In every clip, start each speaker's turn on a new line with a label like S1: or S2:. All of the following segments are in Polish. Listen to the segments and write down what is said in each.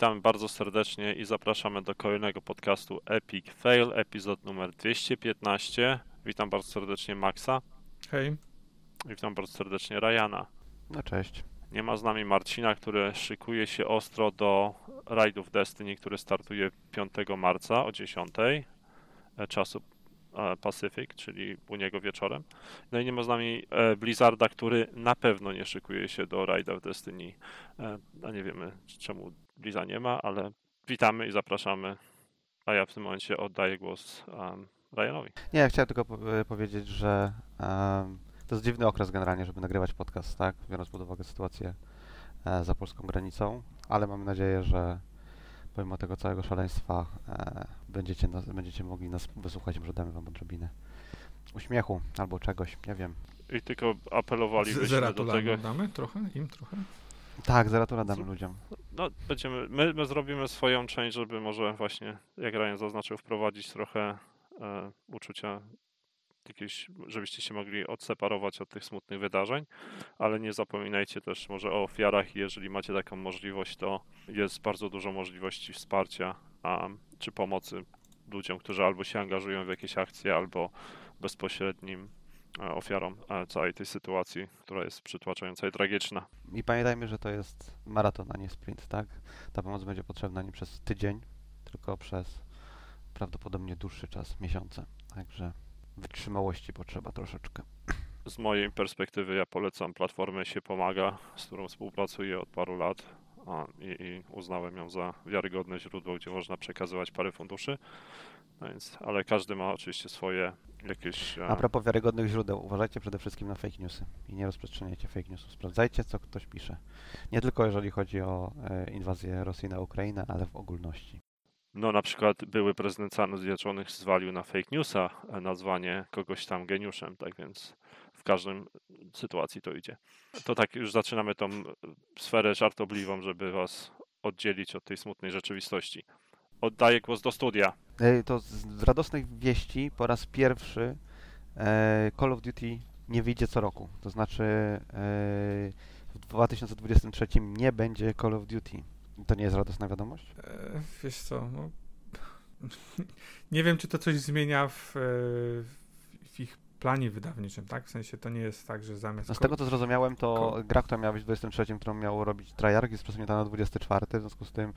S1: Witamy bardzo serdecznie i zapraszamy do kolejnego podcastu Epic Fail, epizod numer 215. Witam bardzo serdecznie Maxa.
S2: Hej.
S1: I witam bardzo serdecznie Ryana.
S3: No cześć.
S1: Nie ma z nami Marcina, który szykuje się ostro do rajdów Destiny, który startuje 5 marca o 10 e, czasu e, Pacific, czyli u niego wieczorem. No i nie ma z nami e, Blizzarda, który na pewno nie szykuje się do rajda w Destiny. A nie wiemy czemu Bliza nie ma, ale witamy i zapraszamy. A ja w tym momencie oddaję głos um, Ryanowi.
S3: Nie, chciałem tylko po powiedzieć, że um, to jest dziwny okres generalnie, żeby nagrywać podcast, tak? Biorąc pod uwagę sytuację e, za polską granicą, ale mamy nadzieję, że pomimo tego całego szaleństwa e, będziecie, nas, będziecie mogli nas wysłuchać, może damy wam odrobinę uśmiechu albo czegoś, nie wiem.
S1: I tylko apelowalibyśmy do tego...
S2: damy trochę? Im trochę?
S3: Tak, zeratura damy ludziom.
S1: No, będziemy, my, my zrobimy swoją część, żeby może właśnie, jak Ryan zaznaczył, wprowadzić trochę e, uczucia jakieś, żebyście się mogli odseparować od tych smutnych wydarzeń, ale nie zapominajcie też może o ofiarach. Jeżeli macie taką możliwość, to jest bardzo dużo możliwości wsparcia a, czy pomocy ludziom, którzy albo się angażują w jakieś akcje, albo bezpośrednim ofiarom e, całej tej sytuacji, która jest przytłaczająca i tragiczna.
S3: I pamiętajmy, że to jest maraton, a nie sprint, tak? Ta pomoc będzie potrzebna nie przez tydzień, tylko przez prawdopodobnie dłuższy czas, miesiące. Także wytrzymałości potrzeba troszeczkę.
S1: Z mojej perspektywy ja polecam platformę się pomaga, z którą współpracuję od paru lat i, i, uznałem ją za wiarygodne źródło, gdzie można przekazywać parę funduszy. No więc, ale każdy ma oczywiście swoje jakieś.
S3: A propos wiarygodnych źródeł, uważajcie przede wszystkim na fake newsy i nie rozprzestrzeniajcie fake newsów. Sprawdzajcie, co ktoś pisze. Nie tylko jeżeli chodzi o e, inwazję Rosji na Ukrainę, ale w ogólności.
S1: No na przykład były prezydent Stanów Zjednoczonych zwalił na fake newsa nazwanie kogoś tam geniuszem, tak więc w każdym sytuacji to idzie. To tak już zaczynamy tą sferę żartobliwą, żeby was oddzielić od tej smutnej rzeczywistości. Oddaję głos do studia.
S3: To z radosnych wieści po raz pierwszy e, Call of Duty nie wyjdzie co roku. To znaczy e, w 2023 nie będzie Call of Duty. To nie jest radosna wiadomość?
S2: E, wiesz co, no, nie wiem, czy to coś zmienia w, e, w, ich planie wydawniczym, tak? W sensie to nie jest tak, że zamiast...
S3: No z tego, co zrozumiałem, to gra, która miała być w 23, którą miał robić Treyarch, jest przesunięta na 24, w związku z tym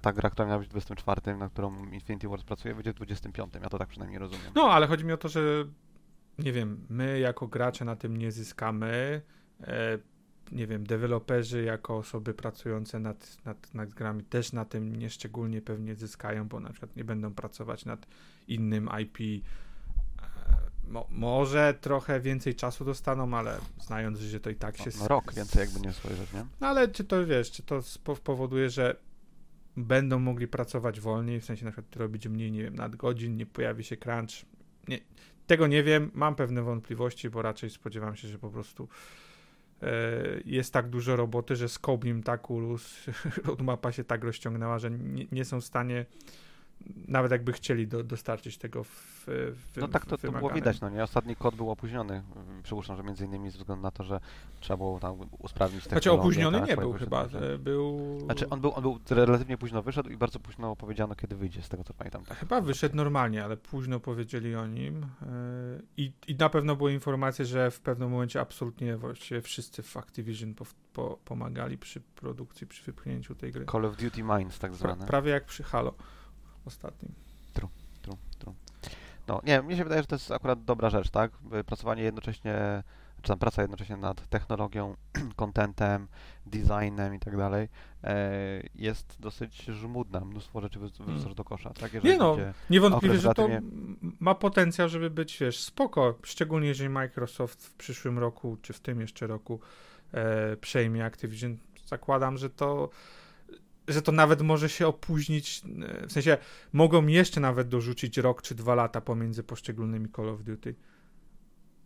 S3: ta gra, która miała być w 24, na którą Infinity Wars pracuje, będzie w 25. Ja to tak przynajmniej rozumiem.
S2: No, ale chodzi mi o to, że nie wiem, my jako gracze na tym nie zyskamy. E, nie wiem, deweloperzy jako osoby pracujące nad, nad, nad grami też na tym nieszczególnie pewnie zyskają, bo na przykład nie będą pracować nad innym IP. Mo, może trochę więcej czasu dostaną, ale znając, że to i tak się...
S3: No, rok więcej jakby nie spojrzeć, nie?
S2: No ale czy to, wiesz, czy to spowoduje, że będą mogli pracować wolniej, w sensie na przykład robić mniej, nie wiem, nadgodzin, nie pojawi się crunch. Nie, tego nie wiem, mam pewne wątpliwości, bo raczej spodziewam się, że po prostu E, jest tak dużo roboty, że scope im tak urósł, roadmapa się tak rozciągnęła, że nie, nie są w stanie nawet jakby chcieli do, dostarczyć tego w, w
S3: No tak, to, to było widać, no nie? Ostatni kod był opóźniony. Przypuszczam, że między innymi ze względu na to, że trzeba było tam usprawnić
S2: te Znaczy opóźniony tak, nie był chyba, że był...
S3: Znaczy on był, on był relatywnie późno wyszedł i bardzo późno powiedziano, kiedy wyjdzie, z tego co pamiętam. Tak.
S2: Chyba wyszedł normalnie, ale późno powiedzieli o nim e, i, i na pewno były informacje, że w pewnym momencie absolutnie właściwie wszyscy w Activision po, po, pomagali przy produkcji, przy wypchnięciu tej gry.
S3: Call of Duty Mines tak zwane.
S2: Pra, prawie jak przy Halo ostatnim.
S3: True, true, true. No, nie, mnie się wydaje, że to jest akurat dobra rzecz, tak? Pracowanie jednocześnie, czy tam praca jednocześnie nad technologią, kontentem, designem i tak dalej, e, jest dosyć żmudna. Mnóstwo rzeczy wyrzucasz hmm. do kosza, tak?
S2: Jeżeli nie no, niewątpliwie, że to ma potencjał, żeby być, wiesz, spoko, szczególnie jeżeli Microsoft w przyszłym roku, czy w tym jeszcze roku e, przejmie Activision. Zakładam, że to że to nawet może się opóźnić, e, w sensie mogą jeszcze nawet dorzucić rok czy dwa lata pomiędzy poszczególnymi Call of Duty.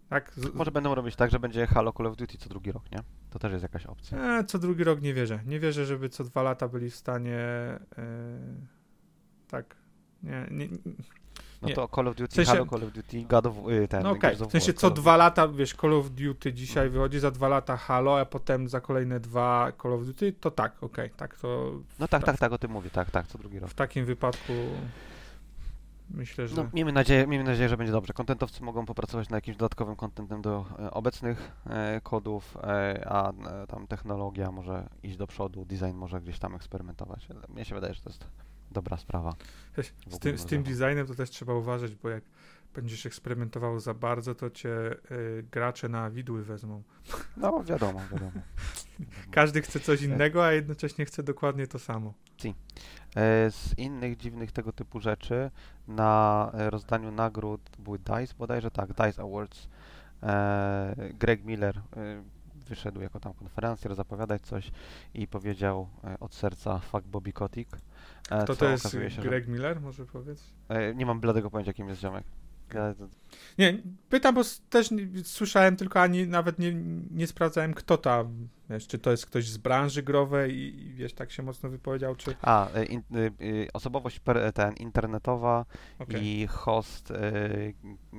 S3: Tak? Z... Może będą robić tak, że będzie Halo Call of Duty co drugi rok, nie? To też jest jakaś opcja.
S2: E, co drugi rok nie wierzę. Nie wierzę, żeby co dwa lata byli w stanie e, tak. Nie, nie,
S3: No
S2: Nie.
S3: to Call of Duty,
S2: W sensie-
S3: Halo, Call of Duty, God of, y, ten,
S2: No
S3: Gears of
S2: w sensie
S3: War,
S2: co dwa lata, wiesz, Call of Duty dzisiaj
S3: Mhm.
S2: wychodzi, za dwa lata Halo, a potem za kolejne dwa Call of Duty, to tak, okej, tak, to
S3: No tak, tak, tak, o tym mówię, tak, tak, co drugi rok.
S2: w takim wypadku myślę, że...
S3: No, miejmy, nadzieję, miejmy nadzieję, że będzie dobrze. Kontentowcy mogą popracować nad jakimś dodatkowym kontentem do e, obecnych e, kodów, e, a e, tam technologia może iść do przodu, design może gdzieś tam eksperymentować. Mnie się wydaje, że to jest dobra sprawa.
S2: Z tym, z tym designem to też trzeba uważać, bo jak będziesz eksperymentował za bardzo, to cię y, gracze na widły wezmą.
S3: No wiadomo, wiadomo.
S2: Każdy chce coś
S3: Tak.
S2: innego, a jednocześnie chce dokładnie to samo.
S3: E, Z innych dziwnych tego typu rzeczy na e, rozdaniu nagród były DICE, bodajże tak, DICE Awards. E, Greg Miller e, wyszedł jako tam konferencjer zapowiadać coś i powiedział e, od serca fuck Bobby Kotick. E,
S2: To
S3: co
S2: to jest
S3: się, że-
S2: Greg Miller, może powiedz?
S3: E, Nie mam bladego pojęcia, kim jest ziomek.
S2: Nie, pytam, bo też nie, słyszałem, tylko ani nawet nie, nie sprawdzałem, kto tam, wiesz, czy to jest ktoś z branży growej i, i wiesz, tak się mocno wypowiedział, czy...
S3: A, e, in, e, e, osobowość per, ten internetowa
S2: Okej,
S3: i host, e,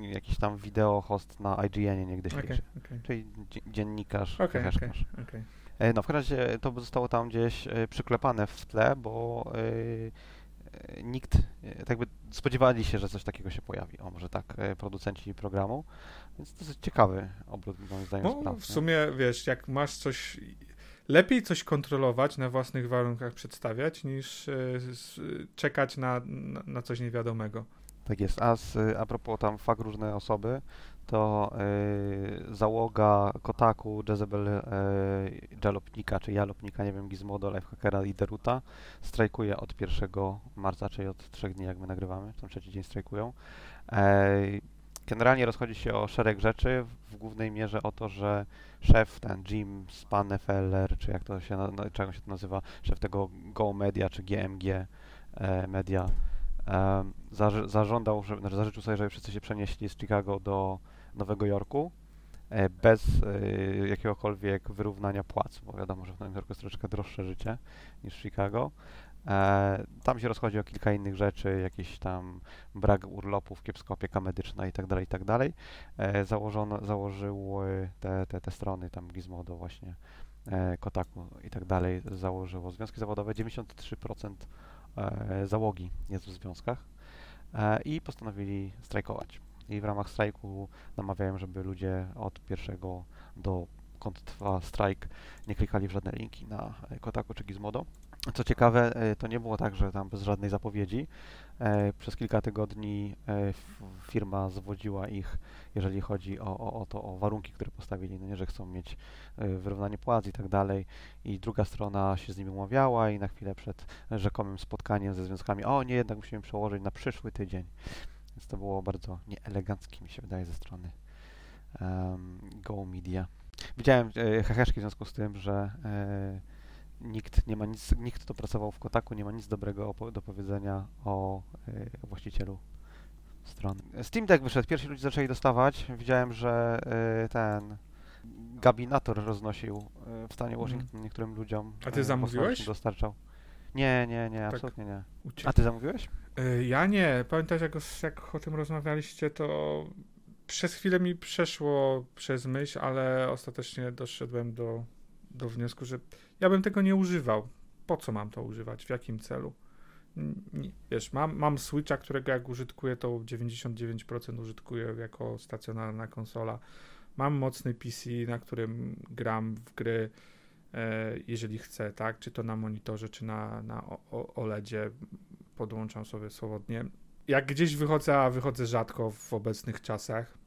S3: jakiś tam wideo host na IGN-ie niegdyś.
S2: okej, okej.
S3: Czyli dzie- dziennikarz, heheszkarz.
S2: okej.
S3: E, No w każdym razie to zostało tam gdzieś e, przyklepane w tle, bo e, nikt, e, tak jakby spodziewali się, że coś takiego się pojawi. O, może tak, e, producenci programu. Więc to jest ciekawy obrót moim zdaniem
S2: No,
S3: spraw.
S2: w
S3: nie?
S2: sumie, wiesz, jak masz coś... Lepiej coś kontrolować, na własnych warunkach przedstawiać, niż e, czekać na, na, na coś niewiadomego.
S3: Tak jest. A, z, a propos tam fakt różne osoby, to e, załoga Kotaku, Jezebel e, Jalopnika, czy Jalopnika, nie wiem, Gizmodo, Lifehackera i Deruta strajkuje od 1 marca, czyli od trzech dni, jak my nagrywamy, tam trzeci dzień strajkują. E, generalnie rozchodzi się o szereg rzeczy, w głównej mierze o to, że szef, ten Jim Spanefeller, czy jak to się, na- czego się to nazywa, szef tego Go Media, czy GMG e, Media, zaży- zażądał, że, znaczy zażyczył sobie, żeby wszyscy się przenieśli z Chicago do Nowego Jorku e, bez e, jakiegokolwiek wyrównania płac, bo wiadomo, że w Nowym Jorku jest troszeczkę droższe życie niż w Chicago. E, tam się rozchodzi o kilka innych rzeczy, jakiś tam brak urlopów, kiepska opieka medyczna itd., itd. E, założono, założyły te, te, te strony, tam Gizmodo właśnie, Kotaku i tak dalej, założyło związki zawodowe, 93% e, załogi jest w związkach i postanowili strajkować. I w ramach strajku namawiają, żeby ludzie od pierwszego do kąt trwa strajk nie klikali w żadne linki na e, Kotaku czy Gizmodo. Co ciekawe, e, to nie było tak, że tam bez żadnej zapowiedzi. E, Przez kilka tygodni firma zwodziła ich, jeżeli chodzi o, o, o to, o warunki, które postawili, no nie, że chcą mieć wyrównanie płac i tak dalej. I druga strona się z nimi umawiała i na chwilę przed rzekomym spotkaniem ze związkami, o nie, jednak musimy przełożyć na przyszły tydzień. Więc to było bardzo nieeleganckie, mi się wydaje, ze strony em, Go Media. Widziałem e, heheszki w związku z tym, że e, nikt nie ma nic, nikt, kto pracował w Kotaku, nie ma nic dobrego do powiedzenia o e, właścicielu strony. Steam Deck wyszedł, pierwsi ludzie zaczęli dostawać. Widziałem, że e, ten gabinator roznosił e, w stanie Washington niektórym ludziom.
S2: Mhm. A ty
S3: e,
S2: zamówiłeś?
S3: Dostarczał. Nie, nie, nie,
S2: Tak.
S3: absolutnie nie.
S2: Uciek.
S3: A ty zamówiłeś?
S2: Y, Ja nie. Pamiętasz, jak, jak o tym rozmawialiście, to przez chwilę mi przeszło przez myśl, ale ostatecznie doszedłem do, do wniosku, że ja bym tego nie używał. Po co mam to używać? W jakim celu? Wiesz, mam, mam Switcha, którego jak użytkuję, to 99% użytkuję jako stacjonarna konsola. Mam mocny PC, na którym gram w gry, e, jeżeli chcę, tak? Czy to na monitorze, czy na, na OLEDzie podłączam sobie swobodnie. Jak gdzieś wychodzę, a wychodzę rzadko w obecnych czasach,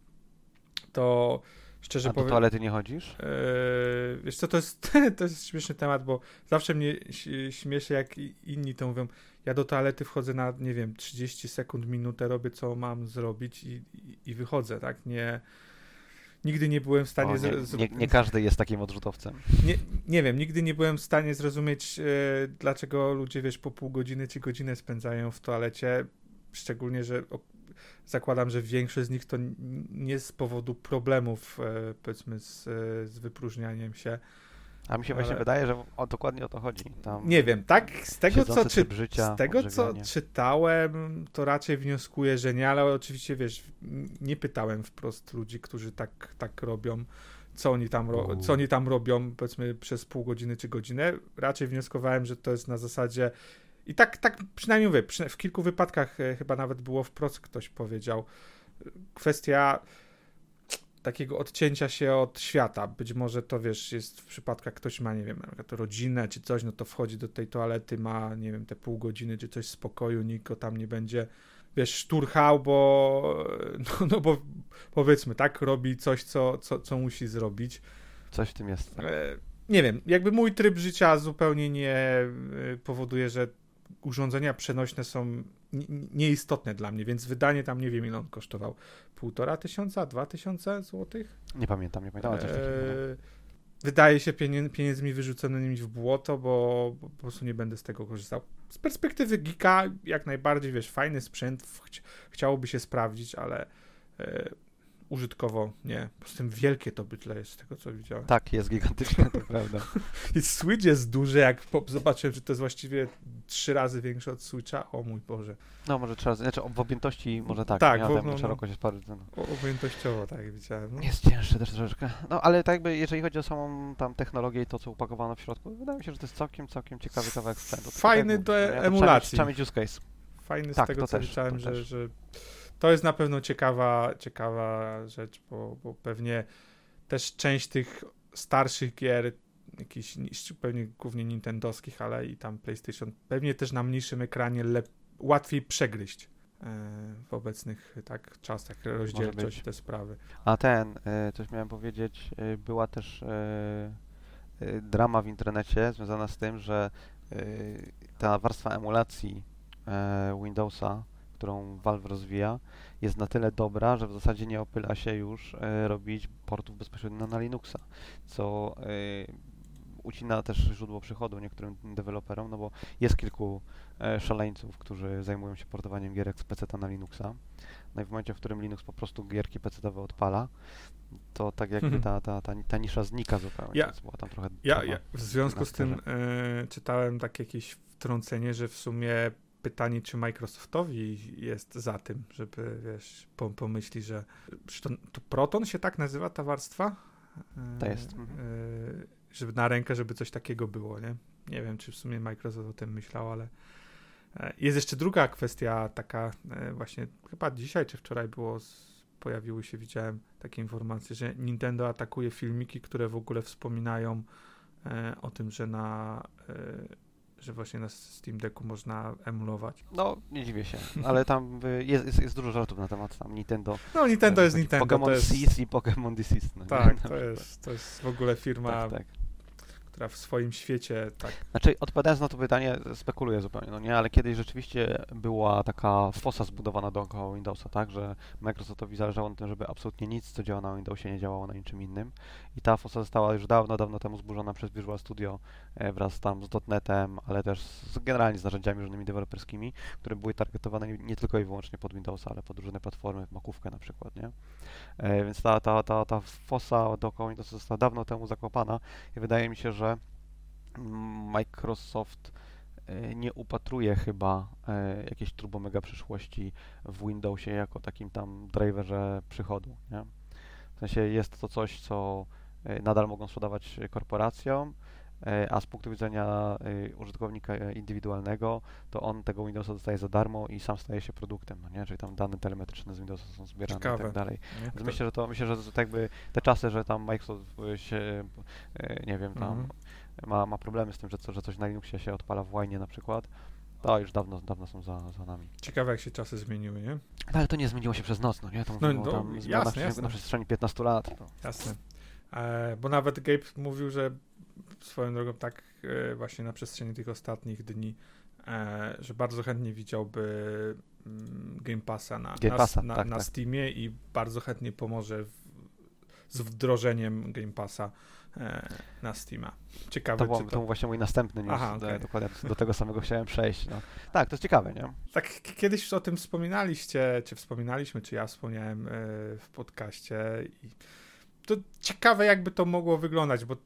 S2: to szczerze
S3: A do
S2: powiem.
S3: toalety nie chodzisz?
S2: Yy, wiesz co, to jest, to jest śmieszny temat, bo zawsze mnie śmieszy, jak inni to mówią. Ja do toalety wchodzę na, nie wiem, 30 sekund, minutę, robię co mam zrobić i, i, i wychodzę, tak? Nie, nigdy nie byłem w stanie...
S3: O, nie,
S2: z-
S3: nie, nie każdy jest takim odrzutowcem.
S2: nie, nie wiem, nigdy nie byłem w stanie zrozumieć, e, dlaczego ludzie, wiesz, po pół godziny czy godzinę spędzają w toalecie. Szczególnie, że zakładam, że większość z nich to nie z powodu problemów, e, powiedzmy, z, e, z wypróżnianiem się.
S3: A mi się właśnie
S2: Ale-
S3: wydaje, że o, dokładnie o to chodzi. Tam
S2: Nie wiem, tak z tego co, czy,
S3: życia,
S2: z tego, co czytałem, to raczej wnioskuję, że nie, ale oczywiście wiesz, nie pytałem wprost ludzi, którzy tak, tak robią, co oni, tam ro- co oni tam robią, powiedzmy przez pół godziny czy godzinę. Raczej wnioskowałem, że to jest na zasadzie. I tak, tak przynajmniej mówię, w kilku wypadkach e, chyba nawet było wprost ktoś powiedział. Kwestia takiego odcięcia się od świata. Być może to wiesz, jest w przypadkach ktoś ma, nie wiem, przykład rodzinę czy coś, no to wchodzi do tej toalety, ma, nie wiem, te pół godziny czy coś spokoju, nikt go tam nie będzie, wiesz, szturchał, bo, no, no bo powiedzmy, tak, robi coś, co, co, co musi zrobić.
S3: Coś w tym jest. Tak.
S2: E, Nie wiem, jakby mój tryb życia zupełnie nie e, powoduje, że urządzenia przenośne są ni- nieistotne dla mnie, więc wydanie tam nie wiem ile on kosztował. Półtora tysiąca, dwa tysiące złotych?
S3: Nie pamiętam, nie pamiętam. no.
S2: Eee, wydaje się pienien- pieniędzmi wyrzuconymi w błoto, bo, bo po prostu nie będę z tego korzystał. Z perspektywy geeka jak najbardziej, wiesz, fajny sprzęt, chci- chciałoby się sprawdzić, ale e, użytkowo nie. Poza tym wielkie to bydle jest z tego, co widziałem.
S3: Tak, jest gigantyczne, to prawda.
S2: I Switch jest duży, jak po- zobaczyłem, że to jest właściwie trzy razy większe od Switcha, o mój Boże.
S3: No może trzeba, znaczy w objętości może tak,
S2: Tak, bo-
S3: tam
S2: no,
S3: szerokość jest parę, no.
S2: Objętościowo, tak widziałem. No.
S3: Jest cięższy też troszeczkę. No ale tak jakby, jeżeli chodzi o samą tam technologię i to, co upakowano w środku, wydaje mi się, że to jest całkiem, całkiem ciekawy kawałek sprzętu.
S2: Fajny do
S3: nie? To trzeba mieć-
S2: emulacji.
S3: Trzeba mieć use case.
S2: Fajny z
S3: Tak,
S2: tego, co
S3: też,
S2: widziałem, że, że to jest na pewno ciekawa, ciekawa rzecz, bo, bo pewnie też część tych starszych gier, jakichś pewnie głównie nintendowskich, ale i tam PlayStation, pewnie też na mniejszym ekranie lep- łatwiej przegryźć e, w obecnych tak czasach rozdzielczość te sprawy.
S3: A ten, e, coś miałem powiedzieć, e, była też drama w internecie związana z tym, że ta warstwa emulacji Windowsa, którą Valve rozwija, jest na tyle dobra, że w zasadzie nie opyla się już e, robić portów bezpośrednio na Linuxa, co e, ucina też źródło przychodu niektórym deweloperom, no bo jest kilku e, szaleńców, którzy zajmują się portowaniem gierek z PC na Linuxa. No i w momencie, w którym Linux po prostu gierki PC-owe odpala, to tak jakby
S2: Mhm.
S3: ta, ta, ta, ta nisza znika zupełnie,
S2: Ja-
S3: więc była tam trochę
S2: Ja, ja w związku z tym e, czytałem takie jakieś wtrącenie, że w sumie pytanie, czy Microsoftowi jest za tym, żeby, wiesz, pom- pomyśli, że to, to Proton się tak nazywa ta warstwa?
S3: To jest,
S2: e, żeby na rękę, żeby coś takiego było, nie? Nie wiem, czy w sumie Microsoft o tym myślał, ale e, jest jeszcze druga kwestia taka e, właśnie, chyba dzisiaj czy wczoraj było, pojawiły się, widziałem takie informacje, że Nintendo atakuje filmiki, które w ogóle wspominają o tym, że na że właśnie na Steam Decku można emulować.
S3: No, nie dziwię się, ale tam y, jest, jest, jest dużo żartów na temat tam Nintendo.
S2: No Nintendo jest Nintendo,
S3: Pokémon
S2: jest,
S3: Seas i Pokémon Deceased. No,
S2: tak, to jest, to jest w ogóle firma,
S3: Tak, tak.
S2: Która w swoim świecie tak
S3: Znaczy, odpowiadając na to pytanie, spekuluję zupełnie, no nie, ale kiedyś rzeczywiście była taka fosa zbudowana dookoła Windowsa, tak, że Microsoftowi zależało na tym, żeby absolutnie nic, co działa na Windowsie, nie działało na niczym innym. I ta fosa została już dawno, dawno temu zburzona przez Visual Studio e, wraz tam z .NETem, ale też z, generalnie z narzędziami różnymi deweloperskimi, które były targetowane nie, nie tylko i wyłącznie pod Windowsa, ale pod różne platformy, Makówkę na przykład, nie? E, więc ta, ta, ta, ta fosa dookoła Windowsa została dawno temu zakopana i wydaje mi się, że mm, Microsoft e, nie upatruje chyba e, jakiejś turbo mega przyszłości w Windowsie jako takim tam driverze przychodu, nie? W sensie jest to coś, co e, nadal mogą sprzedawać korporacjom, a z punktu widzenia e, użytkownika e, indywidualnego, to on tego Windowsa dostaje za darmo i sam staje się produktem, no nie? Czyli tam dane telemetryczne z Windowsa są zbierane i
S2: Ciekawe.
S3: tak dalej. Więc myślę, że to myślę, że to tak jakby te czasy, że tam Microsoft się e, nie wiem, tam
S2: Mhm.
S3: ma, ma problemy z tym, że, co, że coś na Linuxie się odpala w Wine na przykład, to już dawno, dawno są za, za nami.
S2: Ciekawe, jak się czasy zmieniły, nie?
S3: No, ale to nie zmieniło się przez noc, no nie? To
S2: No, no,
S3: tam
S2: jasne, jasne.
S3: na przestrzeni 15 lat. To.
S2: Jasne. E, bo nawet Gabe mówił, że swoją drogą tak e, właśnie na przestrzeni tych ostatnich dni, e, że bardzo chętnie widziałby mm, Game Passa na,
S3: Game
S2: na,
S3: Passa,
S2: na,
S3: tak,
S2: na
S3: tak.
S2: Steamie i bardzo chętnie pomoże w, z wdrożeniem Game Passa na Steama. Ciekawe,
S3: To, był,
S2: czy
S3: to
S2: to...
S3: był właśnie mój następny news.
S2: Aha,
S3: do-
S2: okej.
S3: Dokładnie do tego samego chciałem przejść. No. Tak, to jest ciekawe, nie?
S2: Tak, kiedyś o tym wspominaliście, czy wspominaliśmy, czy ja wspomniałem w podcaście i to ciekawe jakby to mogło wyglądać, bo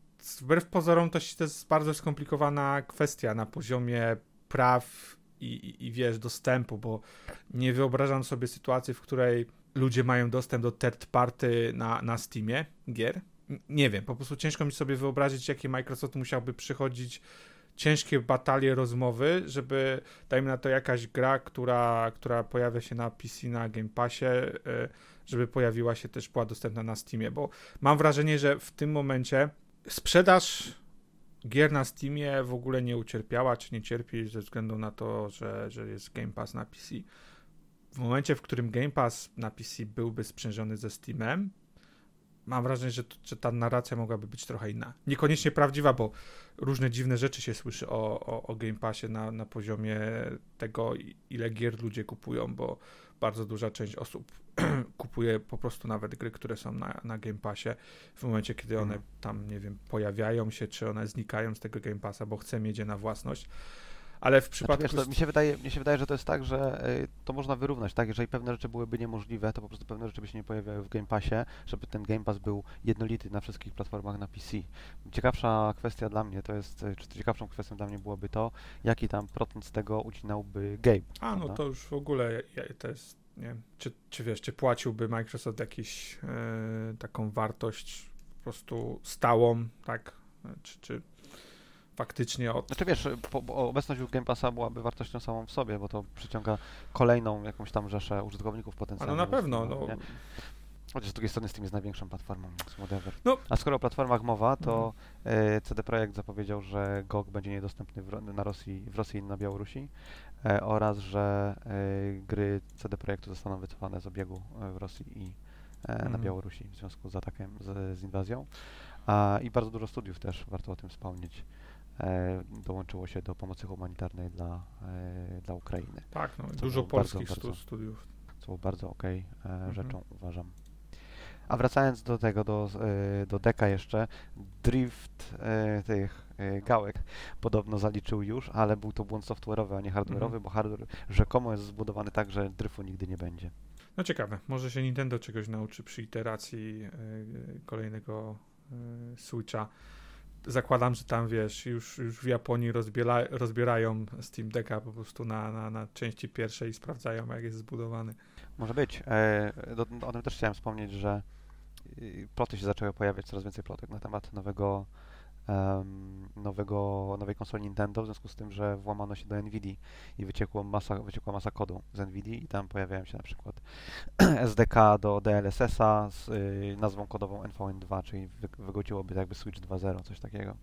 S2: wbrew pozorom to, to jest bardzo skomplikowana kwestia na poziomie praw i, i, i wiesz, dostępu, bo nie wyobrażam sobie sytuacji, w której ludzie mają dostęp do third party na, na Steamie gier. Nie wiem, po prostu ciężko mi sobie wyobrazić, jakie Microsoft musiałby przychodzić ciężkie batalie, rozmowy, żeby, dajmy na to, jakaś gra, która, która pojawia się na PC, na Game Passie, e, żeby pojawiła się też, była dostępna na Steamie, bo mam wrażenie, że w tym momencie sprzedaż gier na Steamie w ogóle nie ucierpiała, czy nie cierpi ze względu na to, że, że jest Game Pass na PC. W momencie, w którym Game Pass na PC byłby sprzężony ze Steamem, mam wrażenie, że, że ta narracja mogłaby być trochę inna. Niekoniecznie prawdziwa, bo różne dziwne rzeczy się słyszy o, o, o Game Passie na, na poziomie tego, ile gier ludzie kupują, bo bardzo duża część osób kupuje po prostu nawet gry, które są na, na Game Passie w momencie, kiedy one
S3: Mhm.
S2: tam, nie wiem, pojawiają się, czy one znikają z tego Game Passa, bo chce mieć je na własność. Ale w
S3: Znaczy,
S2: przypadku...
S3: wiesz, to mi, się wydaje, mi się wydaje, że to jest tak, że y, to można wyrównać, tak? Jeżeli pewne rzeczy byłyby niemożliwe, to po prostu pewne rzeczy by się nie pojawiały w Game Passie, żeby ten Game Pass był jednolity na wszystkich platformach na PC. Ciekawsza kwestia dla mnie to jest, czy ciekawszą kwestią dla mnie byłoby to, jaki tam procent z tego ucinałby Gabe.
S2: A, no to już w ogóle to jest, nie wiem, czy, czy wiesz, czy płaciłby Microsoft jakiś e, taką wartość po prostu stałą, tak? Czy, czy faktycznie od...
S3: Znaczy wiesz, po, bo obecność w Game Passa byłaby wartością samą w sobie, bo to przyciąga kolejną jakąś tam rzeszę użytkowników potencjalnych.
S2: no na pewno, no.
S3: nie? Chociaż z drugiej strony Steam jest największą platformą, whatever.
S2: No.
S3: A skoro o platformach mowa, to e, CD Projekt zapowiedział, że GOG będzie niedostępny w, na Rosji, w Rosji i na Białorusi e, oraz, że e, gry CD Projektu zostaną wycofane z obiegu e, w Rosji i e, na
S2: Mhm.
S3: Białorusi w związku z atakiem, z, z inwazją. A, I bardzo dużo studiów też, warto o tym wspomnieć, dołączyło się do pomocy humanitarnej dla, e, dla Ukrainy,
S2: Tak, no, dużo polskich
S3: bardzo,
S2: stu,
S3: bardzo-
S2: studiów.
S3: co było bardzo okej e,
S2: Mhm.
S3: rzeczą, uważam. A wracając do tego, do, e, do deka jeszcze, drift e, tych e, gałek podobno zaliczył już, ale był to błąd software'owy, a nie hardware'owy,
S2: Mhm.
S3: bo hardware rzekomo jest zbudowany tak, że dryfu nigdy nie będzie.
S2: No ciekawe, może się Nintendo czegoś nauczy przy iteracji e, kolejnego e, Switcha. Zakładam, że tam wiesz, już, już w Japonii rozbiela, rozbierają Steam Decka po prostu na, na, na części pierwszej i sprawdzają, jak jest zbudowany.
S3: Może być. E, do, o tym też chciałem wspomnieć, że y, ploty się zaczęły pojawiać, coraz więcej plotek na temat nowego, nowego, nowej konsoli Nintendo, w związku z tym, że włamano się do Nvidia i wyciekło masa, wyciekła masa kodu z Nvidia i tam pojawiają się na przykład SDK do DLSS-a z y, nazwą kodową NVN2, czyli wy, wygodziłoby to jakby Switch 2.0, coś takiego.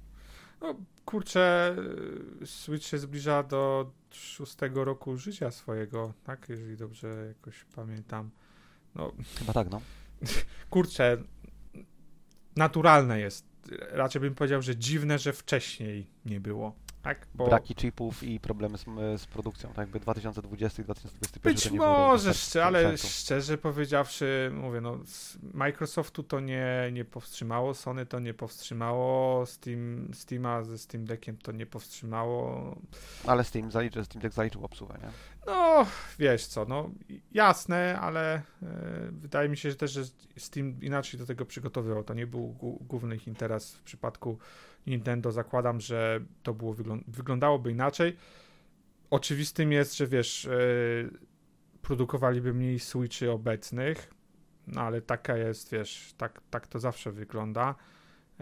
S2: No kurczę, y, Switch się zbliża do szóstego roku życia swojego, tak? Jeżeli dobrze jakoś pamiętam. No
S3: Chyba tak, no.
S2: kurczę, naturalne jest. Raczej bym powiedział, że dziwne, że wcześniej nie było. Tak? Bo
S3: Braki chipów i problemy z, z produkcją, tak jakby 2020 i 2021
S2: być
S3: to nie było
S2: może, szczerze, ale szczerze powiedziawszy, mówię, no, Microsoftu to nie, nie powstrzymało, Sony to nie powstrzymało, Steam, Steama ze Steam Deckiem to nie powstrzymało.
S3: Ale Steam zaliczy, Steam Deck zaliczył obsługę, nie?
S2: No, wiesz co, no jasne, ale e, wydaje mi się że też, że Steam inaczej do tego przygotowywał. To nie był główny ich interes w przypadku Nintendo. Zakładam, że to było wyglą- wyglądałoby inaczej. Oczywistym jest, że wiesz, e, produkowaliby mniej Switchy obecnych, no ale taka jest, wiesz, tak, tak to zawsze wygląda.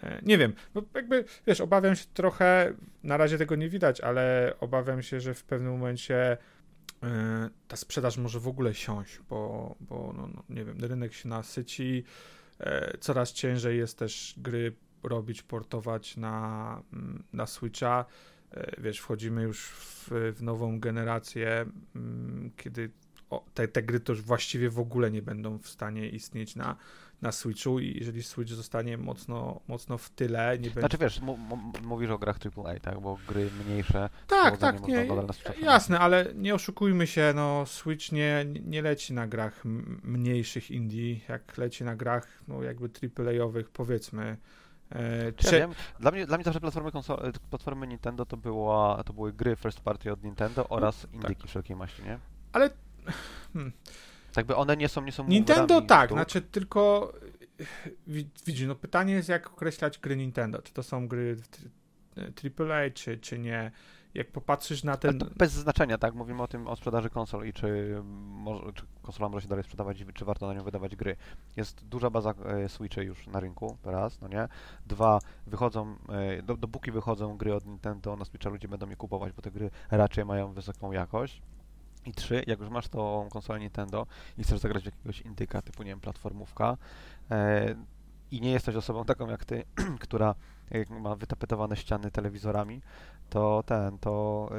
S2: E, Nie wiem, bo jakby, wiesz, obawiam się trochę, na razie tego nie widać, ale obawiam się, że w pewnym momencie e, ta sprzedaż może w ogóle siąść, bo, bo no, no, nie wiem, rynek się nasyci, e, coraz ciężej jest też gry robić, portować na, mm, na Switcha. E, Wiesz, wchodzimy już w, w nową generację, mm, kiedy o, te, te gry to już właściwie w ogóle nie będą w stanie istnieć na, na Switchu i jeżeli Switch zostanie mocno, mocno w tyle, nie będzie...
S3: Znaczy wiesz, mówisz o grach AAA, tak? Bo gry mniejsze
S2: Tak, tak, nie, jasne, ale nie oszukujmy się, no Switch nie, nie leci na grach mniejszych indie, jak leci na grach, no jakby AAA-owych, powiedzmy. E,
S3: Czy ja wiem, dla mnie, dla mnie zawsze platformy, konsol, platformy Nintendo to, była, to były gry first party od Nintendo oraz indyki wszelkiej maści, nie?
S2: ale hmm,
S3: Tak by one nie są, nie są
S2: Nintendo tak, znaczy tylko widzisz, no pytanie jest, jak określać gry Nintendo. Czy to są gry AAA, czy, czy nie. Jak popatrzysz na ten...
S3: bez znaczenia, tak? Mówimy o tym, o sprzedaży konsol i czy, może, czy konsola może się dalej sprzedawać, czy warto na nią wydawać gry. Jest duża baza e, Switchy już na rynku, raz, no nie? Dwa, wychodzą, e, do, dopóki wychodzą gry od Nintendo, na Switcha ludzie będą je kupować, bo te gry raczej mają wysoką jakość. I trzy, jak już masz tą konsolę Nintendo i chcesz zagrać w jakiegoś indyka typu, nie wiem, platformówka e, i nie jesteś osobą taką jak ty, która ma wytapetowane ściany telewizorami, to ten, to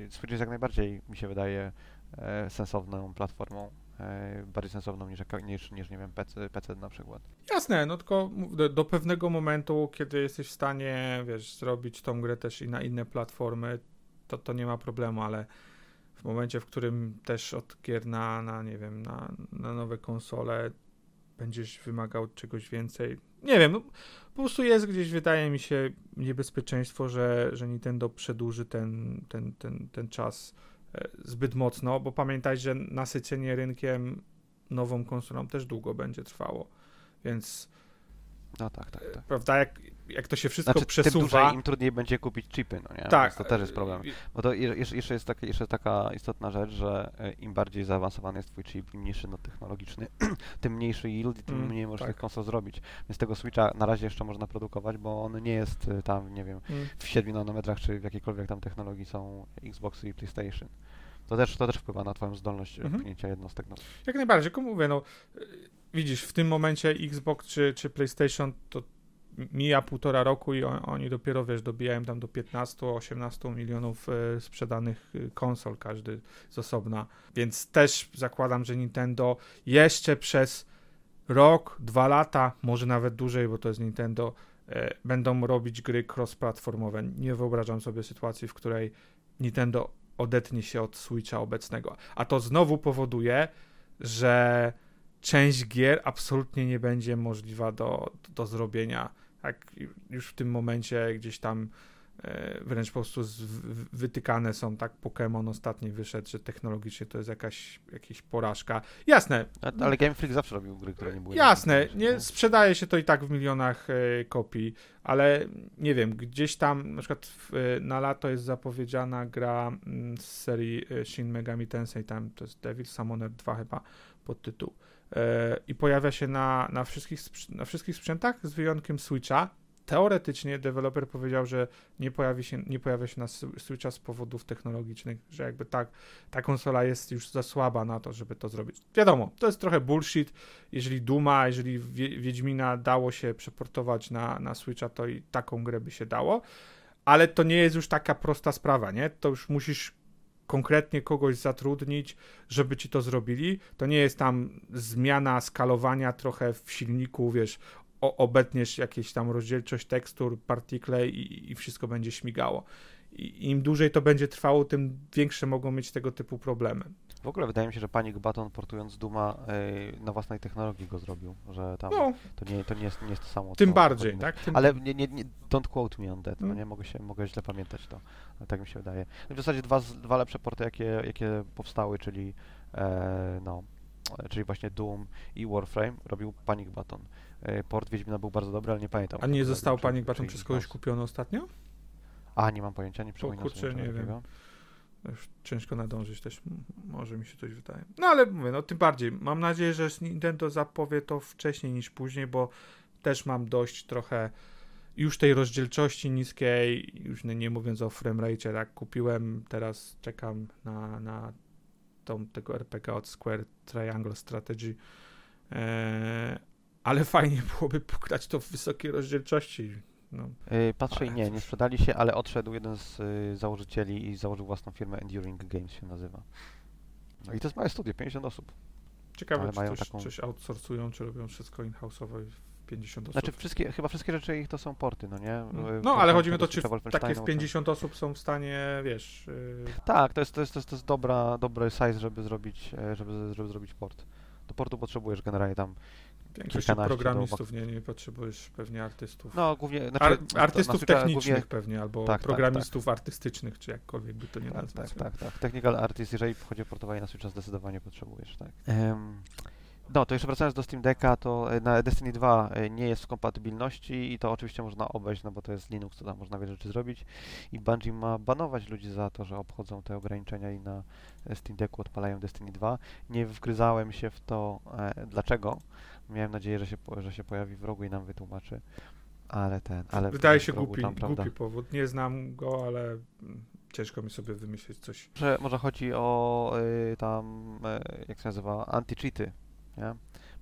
S3: yy, Switch jest jak najbardziej, mi się wydaje, e, sensowną platformą e, bardziej sensowną niż, niż, niż nie wiem, PC, PC na przykład.
S2: Jasne, no tylko do, do, pewnego momentu, kiedy jesteś w stanie, wiesz, zrobić tą grę też i na inne platformy, to, to nie ma problemu, ale w momencie, w którym też od gier na, na nie wiem, na, na nowe konsole będziesz wymagał czegoś więcej. Nie wiem, no, po prostu jest gdzieś, wydaje mi się, niebezpieczeństwo, że, że Nintendo przedłuży ten, ten, ten, ten czas e, zbyt mocno, bo pamiętaj, że nasycenie rynkiem nową konsolą też długo będzie trwało, więc
S3: no tak, tak, tak.
S2: Prawda, jak, jak to się wszystko
S3: znaczy,
S2: przesuwa...
S3: Tym dłużej, im trudniej będzie kupić chipy, no nie?
S2: Tak.
S3: Więc to też jest problem. Bo to jeszcze jest, taka, jeszcze taka istotna rzecz, że e, im bardziej zaawansowany jest twój chip, im mniejszy no, technologiczny, tym mniejszy yield i tym mm, mniej możesz tak. tych konsol zrobić. Więc tego Switcha na razie jeszcze można produkować, bo on nie jest e, tam, nie wiem, mm. w 7 nanometrach, czy w jakiejkolwiek tam technologii są Xboxy i PlayStation. To też, to też wpływa na twoją zdolność -hmm. pchnięcia jednostek. No.
S2: Jak najbardziej, tylko mówię, no widzisz, w tym momencie Xbox czy, czy PlayStation to mija półtora roku i on, oni dopiero, wiesz, dobijają tam do 15-18 milionów e, sprzedanych e, konsol, każdy z osobna. Więc też zakładam, że Nintendo jeszcze przez rok, dwa lata, może nawet dłużej, bo to jest Nintendo, e, będą robić gry cross-platformowe. Nie wyobrażam sobie sytuacji, w której Nintendo odetnie się od Switcha obecnego. A to znowu powoduje, że część gier absolutnie nie będzie możliwa do, do zrobienia. Tak, już w tym momencie gdzieś tam e, wręcz po prostu wytykane są, tak, Pokémon ostatni wyszedł, że technologicznie to jest jakaś, jakaś porażka. Jasne.
S3: Ale Game Freak zawsze robił gry, które nie były...
S2: Jasne, nie, sprzedaje się to i tak w milionach e, kopii, ale nie wiem, gdzieś tam, na przykład w, na lato jest zapowiedziana gra mm, z serii e, Shin Megami Tensei, tam to jest Devil Summoner 2 chyba pod tytuł E, i pojawia się na, na, wszystkich, na wszystkich sprzętach z wyjątkiem Switcha. Teoretycznie deweloper powiedział, że nie pojawi się, nie pojawia się na Switcha z powodów technologicznych, że jakby tak, ta konsola jest już za słaba na to, żeby to zrobić. Wiadomo, to jest trochę bullshit. Jeżeli Duma, jeżeli Wiedźmina dało się przeportować na, na Switcha, to i taką grę by się dało. Ale to nie jest już taka prosta sprawa, nie? To już musisz konkretnie kogoś zatrudnić, żeby ci to zrobili. To nie jest tam zmiana skalowania trochę w silniku, wiesz, obetniesz jakieś tam rozdzielczość tekstur, partikle i, i wszystko będzie śmigało. I im dłużej to będzie trwało, tym większe mogą mieć tego typu problemy.
S3: W ogóle wydaje mi się, że Panic Button portując Duma yy, na własnej technologii go zrobił, że tam no, to, nie, to nie, jest, nie jest to samo.
S2: Tym bardziej, tak? Tym...
S3: Ale nie, nie, nie, don't quote me on that, no mm. nie mogę, się, mogę źle pamiętać to, tak mi się wydaje. No w zasadzie dwa, dwa lepsze porty, jakie, jakie powstały, czyli e, no, czyli właśnie Doom i Warframe robił Panic Button. E, port Wiedźmina był bardzo dobry, ale nie pamiętam.
S2: A nie został Panic Button przez kogoś kupiony ostatnio?
S3: A, nie mam pojęcia, nie przypominam
S2: o, kurczę, nie wiem. Już ciężko nadążyć też, może mi się coś wydaje. No ale mówię, no tym bardziej. Mam nadzieję, że Nintendo zapowie to wcześniej niż później, bo też mam dość trochę już tej rozdzielczości niskiej, już nie, nie mówiąc o framerate, tak kupiłem, teraz czekam na, na tą, tego RPG od Square Triangle Strategy, eee, ale fajnie byłoby pograć to w wysokiej rozdzielczości, no.
S3: Yy, patrzę i nie, nie sprzedali się, ale odszedł jeden z y, założycieli i założył własną firmę Enduring Games się nazywa. No i to jest małe studio, 50 osób.
S2: Ciekawe, ale czy mają coś, taką... coś outsourcują, czy robią wszystko in-house'owo w 50 osób.
S3: Znaczy wszystkie, chyba wszystkie rzeczy ich to są porty, no nie?
S2: No, no ale chodzi mi o to, czy takie w 50 osób są w stanie, wiesz... Yy...
S3: Tak, to jest, to jest, to jest, to jest dobra, dobry size, żeby zrobić, e, żeby, żeby zrobić port. Do portu potrzebujesz generalnie tam
S2: Większość programistów, nie, nie potrzebujesz pewnie artystów.
S3: No, głównie...
S2: Znaczy, Ar artystów technicznych głównie... pewnie, albo tak, tak programistów tak, tak. artystycznych, czy jakkolwiek by to nie
S3: tak,
S2: nazwać.
S3: Tak, tak, tak. Technical artist, jeżeli chodzi o portowanie na Switcha, zdecydowanie potrzebujesz, tak. Um, No, to jeszcze wracając do Steam Decka, to e, na Destiny 2 e, nie jest w kompatybilności i to oczywiście można obejść, no bo to jest Linux, to tam można wiele rzeczy zrobić i Bungie ma banować ludzi za to, że obchodzą te ograniczenia i na e, Steam Decku odpalają Destiny 2. Nie wgryzałem się w to, e, dlaczego. Miałem nadzieję, że się, że się pojawi w rogu i nam wytłumaczy, ale ten, ale
S2: Wydaje się
S3: rogu
S2: głupi,
S3: tam,
S2: głupi powód. Nie znam go, ale mm, ciężko mi sobie wymyślić coś.
S3: Może, może chodzi o y, tam, y, jak się nazywa, anti-cheaty, nie?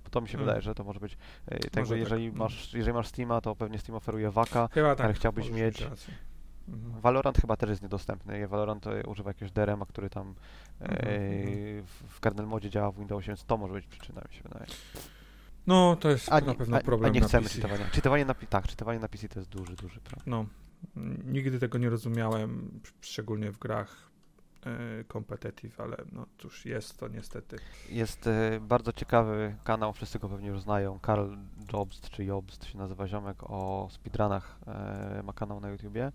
S3: Bo to mi się
S2: Mm.
S3: wydaje, że to może być, y, tak,
S2: Może
S3: że jeżeli
S2: tak.
S3: masz, jeżeli masz Steama, to pewnie Steam oferuje Waka.
S2: Chyba tak.
S3: Ale chciałbyś mieć-.
S2: Mhm.
S3: Valorant chyba też jest niedostępny. Valorant y, używa jakiegoś DRM-a, który tam y,
S2: Mhm,
S3: w, w kernel modzie działa w Windowsie, więc to może być przyczyna, mi się wydaje.
S2: No, to jest
S3: A,
S2: na pewno
S3: a,
S2: problem
S3: a nie chcemy
S2: PC.
S3: czytowania. Czytowanie na, tak, czytowanie na PC to jest duży, duży problem.
S2: No, nigdy tego nie rozumiałem, szczególnie w grach e, competitive, ale no cóż, jest to niestety.
S3: Jest e, bardzo ciekawy kanał, wszyscy go pewnie już znają, Karl Jobst, czy Jobst się nazywa ziomek, o speedrunach e, ma kanał na YouTubie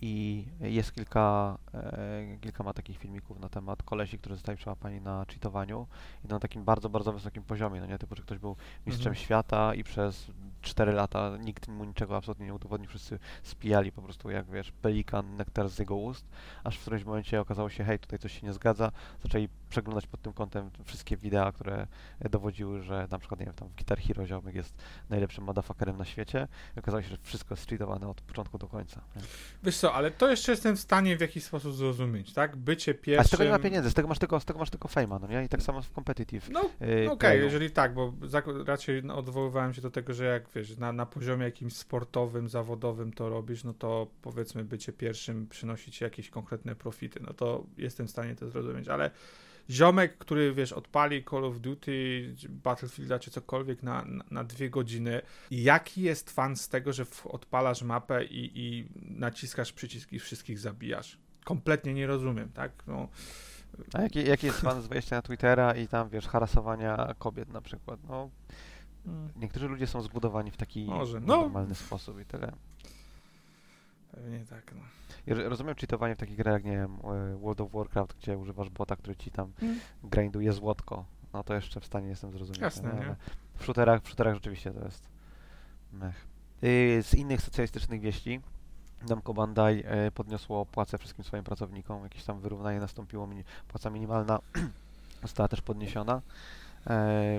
S3: i jest kilka, e, kilka ma takich filmików na temat kolesi, którzy zostali przełapani na cheatowaniu i to na takim bardzo, bardzo wysokim poziomie, no nie, typu, że ktoś był mistrzem
S2: Mhm.
S3: świata i przez 4 lata nikt mu niczego absolutnie nie udowodnił, wszyscy spijali po prostu jak wiesz, pelikan, nektar z jego ust, aż w którymś momencie okazało się, hej, tutaj coś się nie zgadza, zaczęli przeglądać pod tym kątem wszystkie wideo, które e, dowodziły, że na przykład, nie wiem, tam w Guitar Hero ziomek jest najlepszym motherfuckerem na świecie i okazało się, że wszystko jest cheatowane od początku do końca. nie?
S2: Wiesz co, ale to jeszcze jestem w stanie w jakiś sposób zrozumieć, tak? Bycie
S3: A
S2: pierwszym...
S3: z tego nie ma pieniędzy, z tego masz tylko, z tego masz tylko fame'a, no nie? I tak samo w competitive.
S2: No,
S3: yy,
S2: Okej,
S3: playu.
S2: jeżeli tak, bo raczej no, odwoływałem się do tego, że jak wiesz, na, na poziomie jakimś sportowym, zawodowym to robisz, no to powiedzmy bycie pierwszym przynosi ci jakieś konkretne profity, no to jestem w stanie to zrozumieć, ale ziomek, który wiesz, odpali Call of Duty, Battlefielda czy cokolwiek na, na, na dwie godziny, jaki jest fan z tego, że odpalasz mapę i, i naciskasz przycisk i wszystkich zabijasz? Kompletnie nie rozumiem, tak? No,
S3: A jaki, jaki jest fan z wejścia na Twittera i tam, wiesz, harasowania kobiet na przykład? No, niektórzy ludzie są zbudowani w taki
S2: Może, no.
S3: normalny sposób i tyle.
S2: pewnie tak, no.
S3: Ro- rozumiem cheatowanie w takich grach jak, nie wiem, e, World of Warcraft, gdzie używasz bota, który ci tam
S2: Mm.
S3: grinduje złotko. No to jeszcze w stanie jestem zrozumieć.
S2: Jasne,
S3: no,
S2: nie?
S3: W shooterach, w shooterach rzeczywiście to jest mech. Y, Z innych socjalistycznych wieści Namco Bandai e, podniosło płace wszystkim swoim pracownikom. Jakieś tam wyrównanie nastąpiło. Płaca minimalna została też podniesiona, e,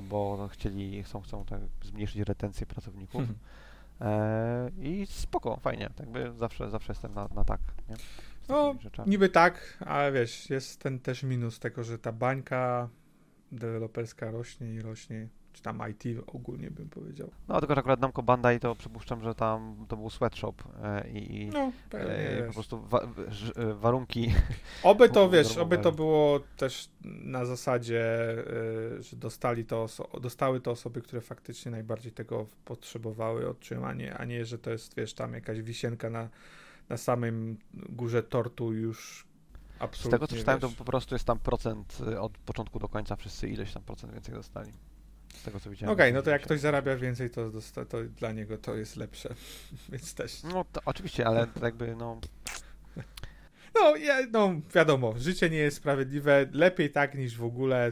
S3: bo chcieli, chcą, chcą tak zmniejszyć retencję pracowników. E, I spoko, fajnie. Tak by zawsze, zawsze jestem na, na tak. Nie?
S2: No,
S3: rzeczami.
S2: Niby tak, ale wiesz, jest ten też minus tego, że ta bańka deweloperska rośnie i rośnie, czy tam IT ogólnie bym powiedział.
S3: No tylko, że akurat Namco Bandai to przypuszczam, że tam to był sweatshop e, i, i
S2: No, pewnie,
S3: e, po
S2: wiesz.
S3: prostu wa- e, warunki
S2: Oby to, wiesz, oby to było też na zasadzie, że dostali to oso- dostały to osoby, które faktycznie najbardziej tego potrzebowały otrzymanie, a nie, że to jest, wiesz, tam jakaś wisienka na, na samym górze tortu już
S3: Z
S2: absolutnie,
S3: tego co czytałem, to
S2: wiesz.
S3: po prostu jest tam procent y, od początku do końca, wszyscy ileś tam procent więcej dostali. Z tego co widziałem.
S2: Okej,
S3: na
S2: no to jak ktoś zarabia więcej, to, dosta- to dla niego to jest lepsze, więc też.
S3: No to oczywiście, ale to jakby no...
S2: No, ja, no, wiadomo, życie nie jest sprawiedliwe, lepiej tak niż w ogóle,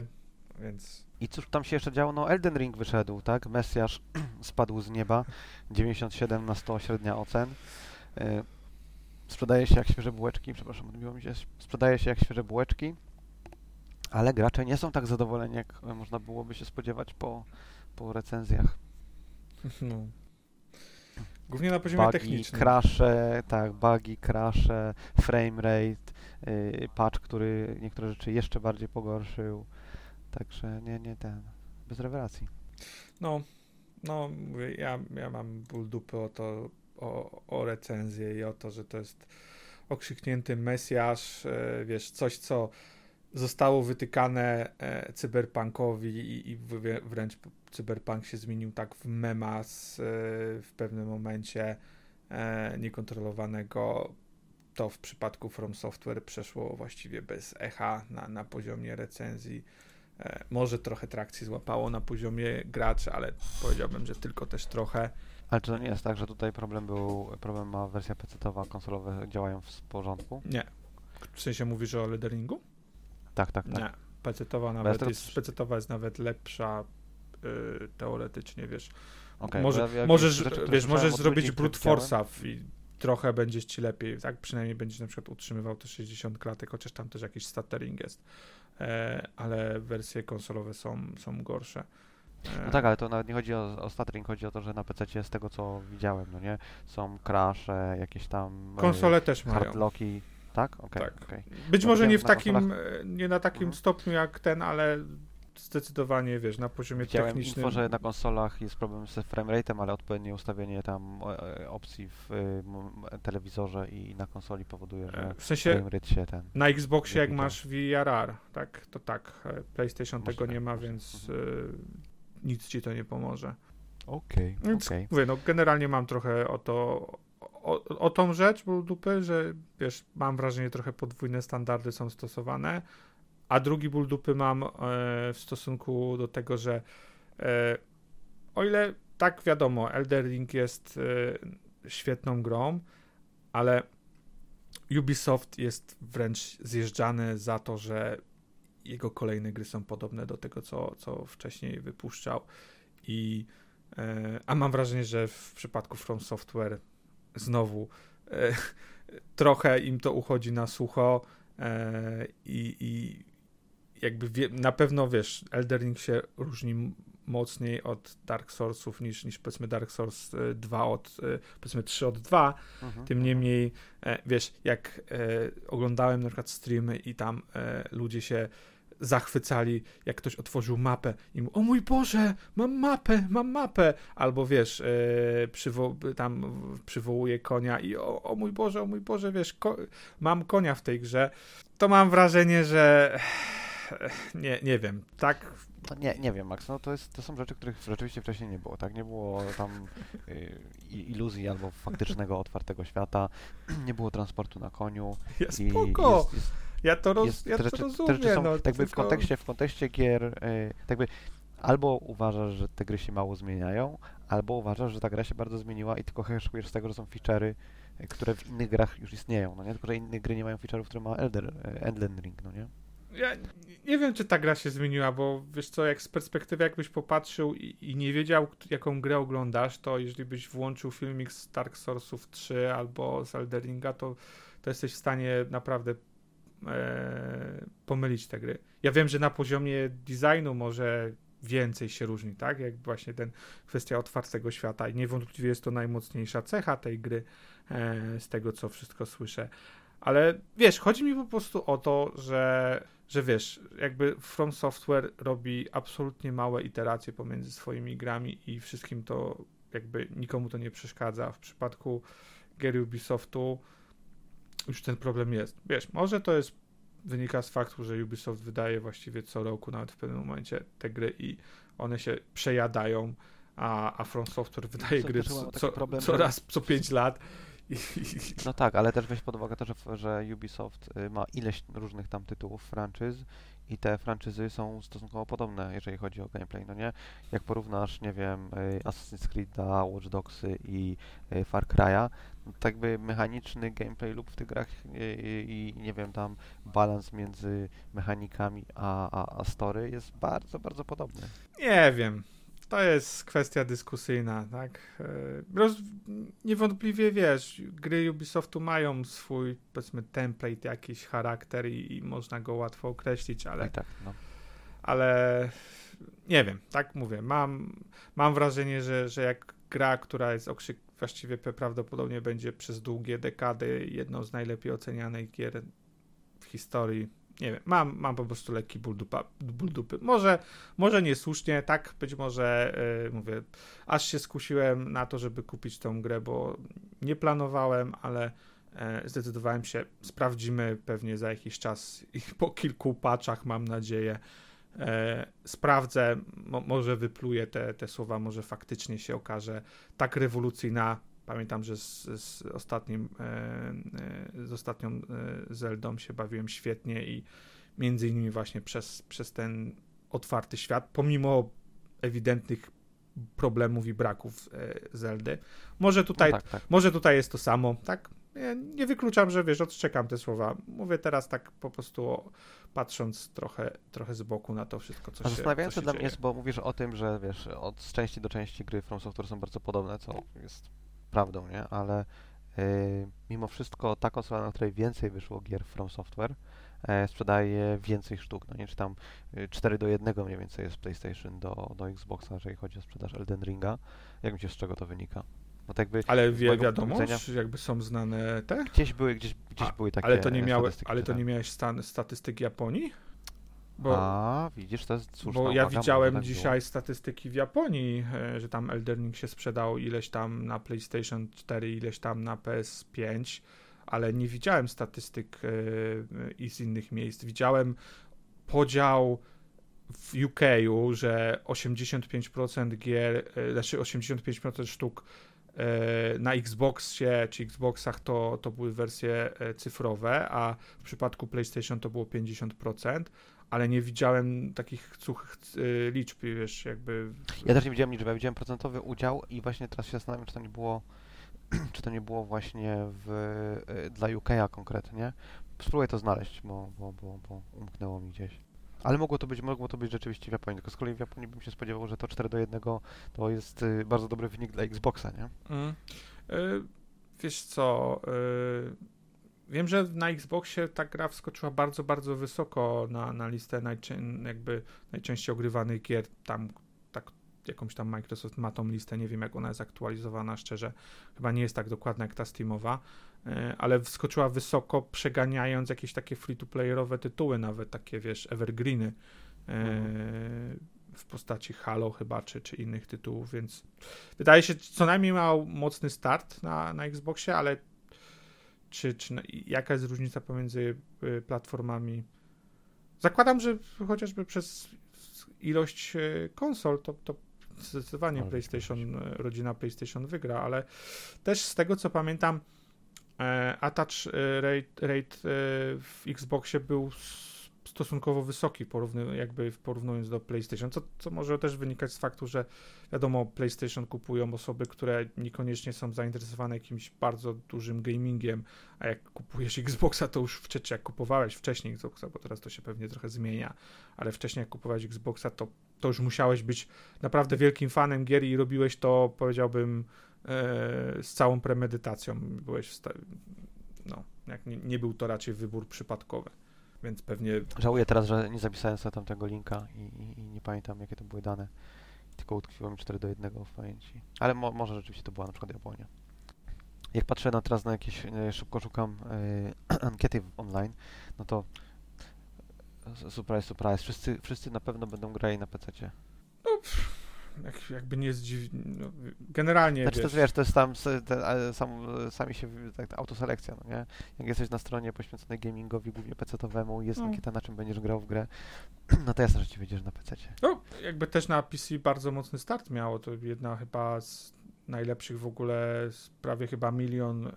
S2: więc
S3: I cóż tam się jeszcze działo? No Elden Ring wyszedł, tak? Mesjasz spadł z nieba, 97 na 100 średnia ocen. Sprzedaje się jak świeże bułeczki, przepraszam, odbiło mi się. Sprzedaje się jak świeże bułeczki, ale gracze nie są tak zadowoleni, jak można byłoby się spodziewać po, po recenzjach.
S2: no. Głównie na poziomie
S3: Bugi,
S2: technicznym.
S3: crashe, tak, bugi, crashe, frame rate, y, patch, który niektóre rzeczy jeszcze bardziej pogorszył. Także nie, nie ten, bez rewelacji.
S2: No, no, mówię, ja, ja mam ból dupy o to, o, o recenzję i o to, że to jest okrzyknięty mesjasz, e, wiesz, coś, co zostało wytykane e, cyberpunkowi i, i wrę- wręcz cyberpunk się zmienił tak w memas e, w pewnym momencie niekontrolowanego. To w przypadku From Software przeszło właściwie bez echa na, na poziomie recenzji. Może trochę trakcji złapało na poziomie graczy, ale powiedziałbym, że tylko też trochę.
S3: Ale czy to nie jest tak, że tutaj problem był, problem ma wersja PC-towa, konsolowe działają w porządku?
S2: Nie. W sensie mówisz o lederingu?
S3: Tak, tak, tak.
S2: Nie. PC-towa nawet jest,
S3: też-
S2: PC-towa jest nawet lepsza y, teoretycznie, wiesz.
S3: Okej,
S2: Może,
S3: ja-
S2: możesz,
S3: rzeczy,
S2: wiesz, możesz zrobić brute force'a i trochę będzie ci lepiej, tak? Przynajmniej będziesz na przykład utrzymywał te 60 klatek, chociaż tam też jakiś stuttering jest. E, ale wersje konsolowe są, są gorsze. E,
S3: No tak, ale to nawet nie chodzi o, o stuttering, chodzi o to, że na PC z tego co widziałem, no nie? Są crashe, jakieś tam
S2: Konsole też
S3: e,
S2: mają.
S3: hardlocki, tak? Okej,
S2: Tak.
S3: okej.
S2: Być
S3: No
S2: może nie w takim,
S3: konsolach-
S2: e, nie na takim
S3: Mhm.
S2: stopniu jak ten, ale zdecydowanie, wiesz, na poziomie
S3: Widziałem
S2: technicznym.
S3: info, że na konsolach jest problem ze framerate'em, ale odpowiednie ustawienie tam e, opcji w e, m- telewizorze i na konsoli powoduje, że
S2: E, W sensie
S3: framerate się ten...
S2: na Xboxie jak masz VRR, tak, to tak. e, PlayStation tego
S3: Możliwe,
S2: nie ma, więc
S3: Mhm.
S2: Nic ci to nie pomoże.
S3: Okej,
S2: Więc
S3: okej.
S2: mówię, no generalnie mam trochę o to, o, o tą rzecz, bo dupy, że wiesz, mam wrażenie, trochę podwójne standardy są stosowane, a drugi ból dupy mam e, w stosunku do tego, że e, o ile tak wiadomo, Elder Ring jest e, świetną grą, ale Ubisoft jest wręcz zjeżdżany za to, że jego kolejne gry są podobne do tego, co, co wcześniej wypuszczał i E, A mam wrażenie, że w przypadku From Software znowu e, trochę im to uchodzi na sucho e, i, i jakby wie, na pewno wiesz, Elder Ring się różni mocniej od Dark Soulsów niż, niż powiedzmy Dark Souls e, 2 od powiedzmy 3 od 2.
S3: Mhm,
S2: Tym
S3: mhm.
S2: niemniej, wiesz, jak oglądałem na przykład streamy i tam ludzie się zachwycali, jak ktoś otworzył mapę i mu, o mój Boże, mam mapę, mam mapę, albo wiesz, e, przywo- tam przywołuje konia i o, o mój Boże, o mój Boże, wiesz, ko- mam konia w tej grze, to mam wrażenie, że nie, nie wiem, tak
S3: No nie, nie wiem, Max, no to, jest, to są rzeczy, których rzeczywiście wcześniej nie było, tak? Nie było tam i- iluzji albo faktycznego otwartego świata, nie było transportu na koniu.
S2: Jest
S3: i
S2: spoko,
S3: jest, jest,
S2: ja to, roz,
S3: jest,
S2: ja
S3: te,
S2: to
S3: rzeczy, te
S2: rozumiem,
S3: rzeczy są
S2: no,
S3: w
S2: tylko-
S3: kontekście, w kontekście gier, y, tak jakby albo uważasz, że te gry się mało zmieniają, albo uważasz, że ta gra się bardzo zmieniła i tylko heszkujesz z tego, że są feature'y, y, które w innych grach już istnieją, no nie? Tylko, że inne gry nie mają feature'ów, które ma Elder, y, Elden Ring, no nie?
S2: Ja nie wiem, czy ta gra się zmieniła, bo wiesz co, jak z perspektywy jakbyś popatrzył i, i nie wiedział, jaką grę oglądasz, to jeżeli byś włączył filmik z Dark Soulsów 3 albo z Elderinga, to, to jesteś w stanie naprawdę e, pomylić te gry. Ja wiem, że na poziomie designu może więcej się różni, tak? Jak właśnie ten kwestia otwartego świata i niewątpliwie jest to najmocniejsza cecha tej gry, e, z tego co wszystko słyszę. Ale wiesz, chodzi mi po prostu o to, że, że wiesz, jakby From Software robi absolutnie małe iteracje pomiędzy swoimi grami i wszystkim to jakby nikomu to nie przeszkadza. W przypadku gier Ubisoftu już ten problem jest. Wiesz, może to jest wynika z faktu, że Ubisoft wydaje właściwie co roku, nawet w pewnym momencie te gry i one się przejadają, a, a From Software wydaje gry co, co,
S3: problem,
S2: co raz co 5 lat.
S3: No tak, ale też weź pod uwagę to, że, że Ubisoft y, ma ileś różnych tam tytułów, franczyz i te franczyzy są stosunkowo podobne, jeżeli chodzi o gameplay, no nie? Jak porównasz, nie wiem, y, Assassin's Creed'a, Watch Dogsy i y, Far Cry'a, tak jakby mechaniczny gameplay lub w tych grach y, y, i nie wiem, tam balans między mechanikami a, a, a story jest bardzo, bardzo podobny.
S2: Nie wiem. To jest kwestia dyskusyjna, tak? E, Roz... Niewątpliwie wiesz, gry Ubisoftu mają swój, powiedzmy, template, jakiś charakter i, i można go łatwo określić, ale,
S3: I tak, no.
S2: ale nie wiem, tak mówię. Mam, mam wrażenie, że, że jak gra, która jest okrzyk, właściwie prawdopodobnie będzie przez długie dekady jedną z najlepiej ocenianych gier w historii. Nie wiem, mam, mam po prostu lekki ból, dupa, ból dupy. Może, może niesłusznie, tak, być może, yy, mówię, aż się skusiłem na to, żeby kupić tą grę, bo nie planowałem, ale e, zdecydowałem się, sprawdzimy pewnie za jakiś czas i po kilku patchach, mam nadzieję, e, sprawdzę, mo, może wypluję te, te słowa, może faktycznie się okaże tak rewolucyjna. Pamiętam, że z, z ostatnim, e, e, z ostatnią e, Zeldą się bawiłem świetnie i między innymi właśnie przez, przez ten otwarty świat, pomimo ewidentnych problemów i braków e, Zeldy. Może tutaj
S3: no tak, tak.
S2: może tutaj jest to samo, tak? Nie, nie wykluczam, że wiesz, odczekam te słowa. Mówię teraz tak po prostu o, patrząc trochę, trochę z boku na to wszystko, co
S3: A
S2: się
S3: zastanawiające dla mnie jest, bo mówisz o tym, że wiesz, od z części do części gry From Software są bardzo podobne, co jest prawdą, nie? Ale y, mimo wszystko ta konsola, na której więcej wyszło gier From Software, e, sprzedaje więcej sztuk, no nie? Czy tam y, 4 do 1 mniej więcej jest PlayStation do, do Xboxa, jeżeli chodzi o sprzedaż Elden Ringa. Jak myślisz, z czego to wynika? No tak jakby
S2: Ale wie, wiadomo, jakby są znane te?
S3: gdzieś były, gdzieś, gdzieś
S2: A,
S3: były takie
S2: Ale to nie, miały,
S3: statystyki,
S2: ale to
S3: czytałem.
S2: nie miałeś stan, statystyk Japonii? Bo,
S3: A, widzisz, to jest słuszna
S2: bo ja
S3: uwaga,
S2: widziałem
S3: tak było.
S2: dzisiaj statystyki w Japonii, e, że tam Elden Ring się sprzedał ileś tam na PlayStation 4, ileś tam na PS5, ale nie widziałem statystyk e, i z innych miejsc. Widziałem podział w UK, że 85% gier, e, znaczy 85% sztuk na Xboxie czy Xboxach to, to były wersje e, cyfrowe, a w przypadku PlayStation to było 50%, ale nie widziałem takich suchych e, liczb, wiesz, jakby...
S3: Ja też nie widziałem liczby, ja widziałem procentowy udział i właśnie teraz się zastanawiam, czy to nie było, czy to nie było właśnie w, dla UK'a konkretnie. Spróbuję to znaleźć, bo, bo, bo, bo umknęło mi gdzieś. Ale mogło to być, mogło to być rzeczywiście w Japonii, tylko z kolei w Japonii bym się spodziewał, że to 4 do 1 to jest y, bardzo dobry wynik dla Xboxa, nie?
S2: Mm. E, wiesz co, e, wiem, że na Xboxie ta gra wskoczyła bardzo, bardzo wysoko na, na listę najczę- jakby najczęściej ogrywanych gier. Tam tak, jakąś tam Microsoft ma tą listę, nie wiem jak ona jest aktualizowana, szczerze. Chyba nie jest tak dokładna jak ta Steamowa, ale wskoczyła wysoko, przeganiając jakieś takie free-to-playerowe tytuły, nawet takie, wiesz, evergreeny. e, w postaci Halo chyba, czy, czy innych tytułów, więc wydaje się, co najmniej miał mocny start na, na Xboxie, ale czy, czy jaka jest różnica pomiędzy y, platformami? Zakładam, że chociażby przez ilość konsol, to, to zdecydowanie PlayStation, rodzina PlayStation wygra, ale też z tego co pamiętam, e, attach e, rate, rate e, w Xboxie był stosunkowo wysoki, porówny, jakby porównując do PlayStation, co, co może też wynikać z faktu, że wiadomo, PlayStation kupują osoby, które niekoniecznie są zainteresowane jakimś bardzo dużym gamingiem, a jak kupujesz Xboxa, to już wcześniej, jak kupowałeś wcześniej Xboxa, bo teraz to się pewnie trochę zmienia, ale wcześniej jak kupowałeś Xboxa, to, to już musiałeś być naprawdę wielkim fanem gier i robiłeś to, powiedziałbym, e, z całą premedytacją. Byłeś w sta- no, jak nie, nie był to raczej wybór przypadkowy, więc pewnie
S3: Żałuję teraz, że nie zapisałem sobie tamtego linka i, i, i nie pamiętam, jakie to były dane. Tylko utkwiło mi 4 do 1 w pamięci. Ale mo, może rzeczywiście to była na przykład Japonia. Jak patrzę na teraz na jakieś, e, szybko szukam e, ankiety online, no to e, surprise, surprise, wszyscy, wszyscy na pewno będą grali na PC.
S2: Jak, jakby nie dziwnie. No, generalnie.
S3: Znaczy to
S2: wiesz,
S3: jest, wiesz, to jest tam te, sam, sami się, tak, autoselekcja, no nie? Jak jesteś na stronie poświęconej gamingowi, głównie PC-owemu, jest
S2: No.
S3: ankieta na czym będziesz grał w grę, no to jasne, że ci wiedziesz na PC.
S2: No, jakby też na PC bardzo mocny start miało. To jedna chyba z najlepszych w ogóle, prawie chyba milion y,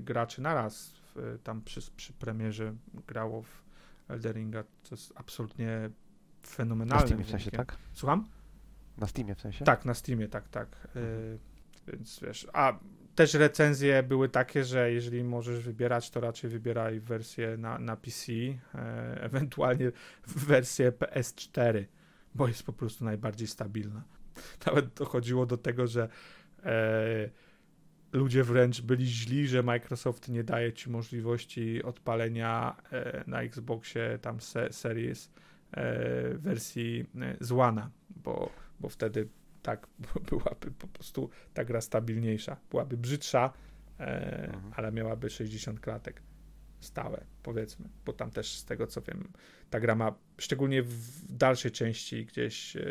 S2: graczy naraz w, tam przy, przy premierze grało w Elderinga. To jest absolutnie
S3: Na
S2: fenomenalne.
S3: Steamie w sensie, tak?
S2: Słucham?
S3: Na Steamie w sensie?
S2: Tak, na Steamie, tak, tak. Y,
S3: Mhm.
S2: więc wiesz, a też recenzje były takie, że jeżeli możesz wybierać, to raczej wybieraj wersję na, na PC, e, ewentualnie wersję PS4, bo jest po prostu najbardziej stabilna. Nawet dochodziło do tego, że e, ludzie wręcz byli źli, że Microsoft nie daje ci możliwości odpalenia e, na Xboxie tam se, Series e, wersji e, z bo, bo wtedy tak byłaby po prostu ta gra stabilniejsza. Byłaby brzydsza, e,
S3: Mhm.
S2: ale miałaby 60 klatek stałe, powiedzmy, bo tam też z tego co wiem, ta gra ma, szczególnie w dalszej części gdzieś e,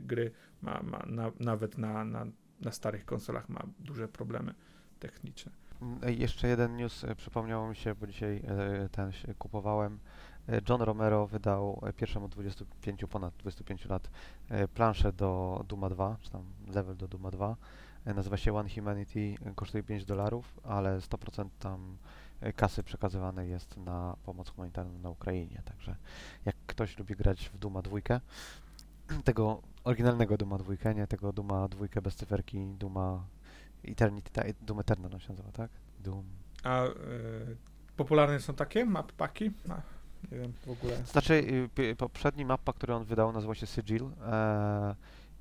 S2: gry, ma, ma na, nawet na, na, na starych konsolach ma duże problemy techniczne.
S3: Mm, ej, Jeszcze jeden news e, przypomniało mi się, bo dzisiaj e, ten kupowałem. John Romero wydał e, pierwszemu 25, ponad 25 lat e, planszę do Duma 2, czy tam level do Duma 2. E, Nazywa się One Humanity, kosztuje 5 dolarów, ale 100% tam kasy przekazywane jest na pomoc humanitarną na Ukrainie. Także jak ktoś lubi grać w Duma 2, tego oryginalnego Duma 2, nie tego Duma 2 bez cyferki, Duma Eternity, ta- Doom Eternal się nazywa, tak? Doom
S2: A y, popularne są takie map paki? Nie wiem w ogóle.
S3: Znaczy, y, poprzedni mapa, który on wydał, nazywa się Sigil e,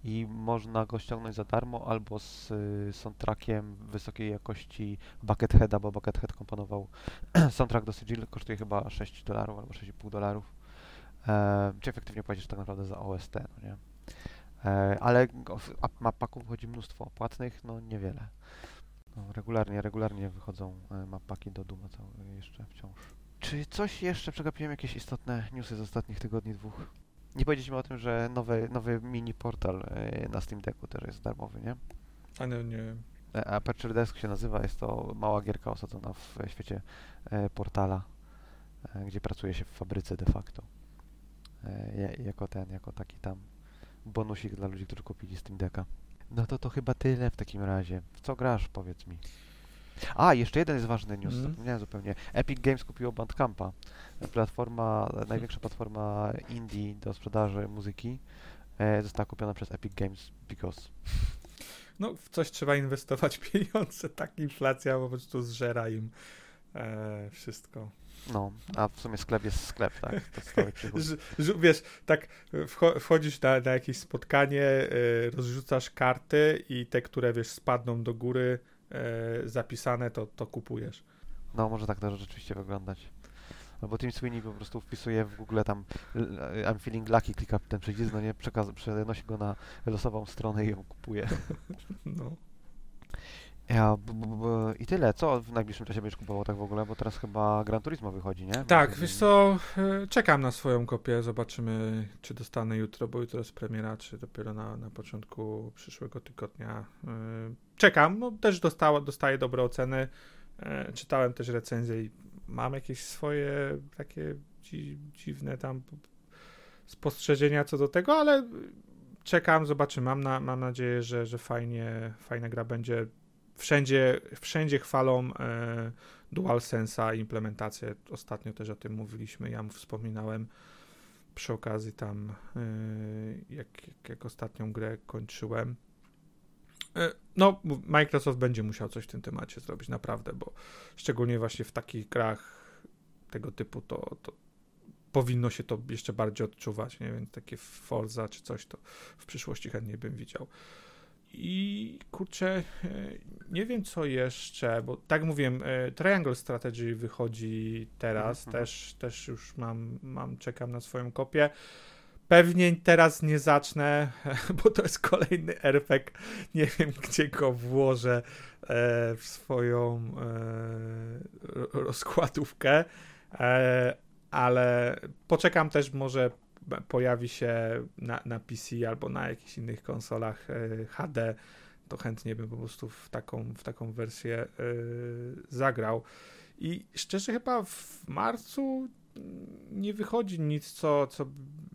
S3: i można go ściągnąć za darmo albo z y, soundtrackiem wysokiej jakości Bucketheada, bo Buckethead komponował soundtrack do Sigil, kosztuje chyba 6 dolarów albo 6,5 dolarów. E, czy efektywnie płacisz tak naprawdę za OST, no nie? E, ale go- w- a map paków wychodzi mnóstwo, płatnych no niewiele. No, regularnie, regularnie wychodzą e, map paki do Duma jeszcze wciąż. Czy coś jeszcze przegapiłem jakieś istotne newsy z ostatnich tygodni, dwóch? Nie powiedzieliśmy o tym, że nowy, nowy mini portal e, na Steam Decku też jest darmowy, nie?
S2: A nie, nie wiem.
S3: E, Aperture Desk się nazywa, jest to mała gierka osadzona w świecie e, portala, e, gdzie pracuje się w fabryce de facto. Ja- Jako ten, jako taki tam bonusik dla ludzi, którzy kupili Steam Decka. No to to chyba tyle w takim razie. W co grasz, powiedz mi? A, jeszcze jeden jest ważny news,
S2: Mhm.
S3: zapomniałem zupełnie. Epic Games kupiło Bandcampa. Platforma, największa platforma indie do sprzedaży muzyki e, została kupiona przez Epic Games because
S2: No, w coś trzeba inwestować pieniądze. Tak inflacja po prostu zżera im e, wszystko.
S3: No, a w sumie sklep jest sklep, tak?
S2: Wiesz, tak wcho- wchodzisz na, na jakieś spotkanie, e, rozrzucasz karty i te, które wiesz, spadną do góry, zapisane, to, to kupujesz.
S3: No, może tak to rzeczywiście wyglądać. Albo Tim Sweeney po prostu wpisuje w Google tam I'm feeling lucky, klika ten przycisk, no nie, przenosi go na losową stronę i ją kupuje.
S2: No.
S3: Ja, b, b, b, I tyle. Co w najbliższym czasie będziesz kupował tak w ogóle? Bo teraz chyba Gran Turismo wychodzi, nie?
S2: Tak, wiesz co, e, czekam na swoją kopię, zobaczymy, czy dostanę jutro, bo jutro jest premiera, czy dopiero na, na początku przyszłego tygodnia. E, Czekam, no też dostała, dostaję dobre oceny, E, czytałem też recenzje i mam jakieś swoje takie dzi, dziwne tam spostrzeżenia co do tego, ale czekam, zobaczymy, mam, na, mam nadzieję, że, że fajnie, fajna gra będzie. Wszędzie, wszędzie chwalą e, DualSense'a implementację. Ostatnio też o tym mówiliśmy, ja mu wspominałem przy okazji tam, y, jak, jak, ostatnią grę kończyłem. Y, No, Microsoft będzie musiał coś w tym temacie zrobić, naprawdę, bo szczególnie właśnie w takich grach tego typu to, to powinno się to jeszcze bardziej odczuwać, nie? Więc takie Forza czy coś to w przyszłości chętnie bym widział. I kurczę, y, nie wiem co jeszcze, bo tak mówiłem, y, Triangle Strategy wychodzi teraz,
S3: Mhm,
S2: też, też już mam, mam, czekam na swoją kopię. Pewnie teraz nie zacznę, bo to jest kolejny RPG. Nie wiem, gdzie go włożę e, w swoją e, ro- rozkładówkę, e, ale poczekam też, może pojawi się na, na PC albo na jakichś innych konsolach e, HD. To chętnie bym po prostu w taką, w taką wersję e, zagrał. I szczerze, chyba w marcu nie wychodzi nic, co, co,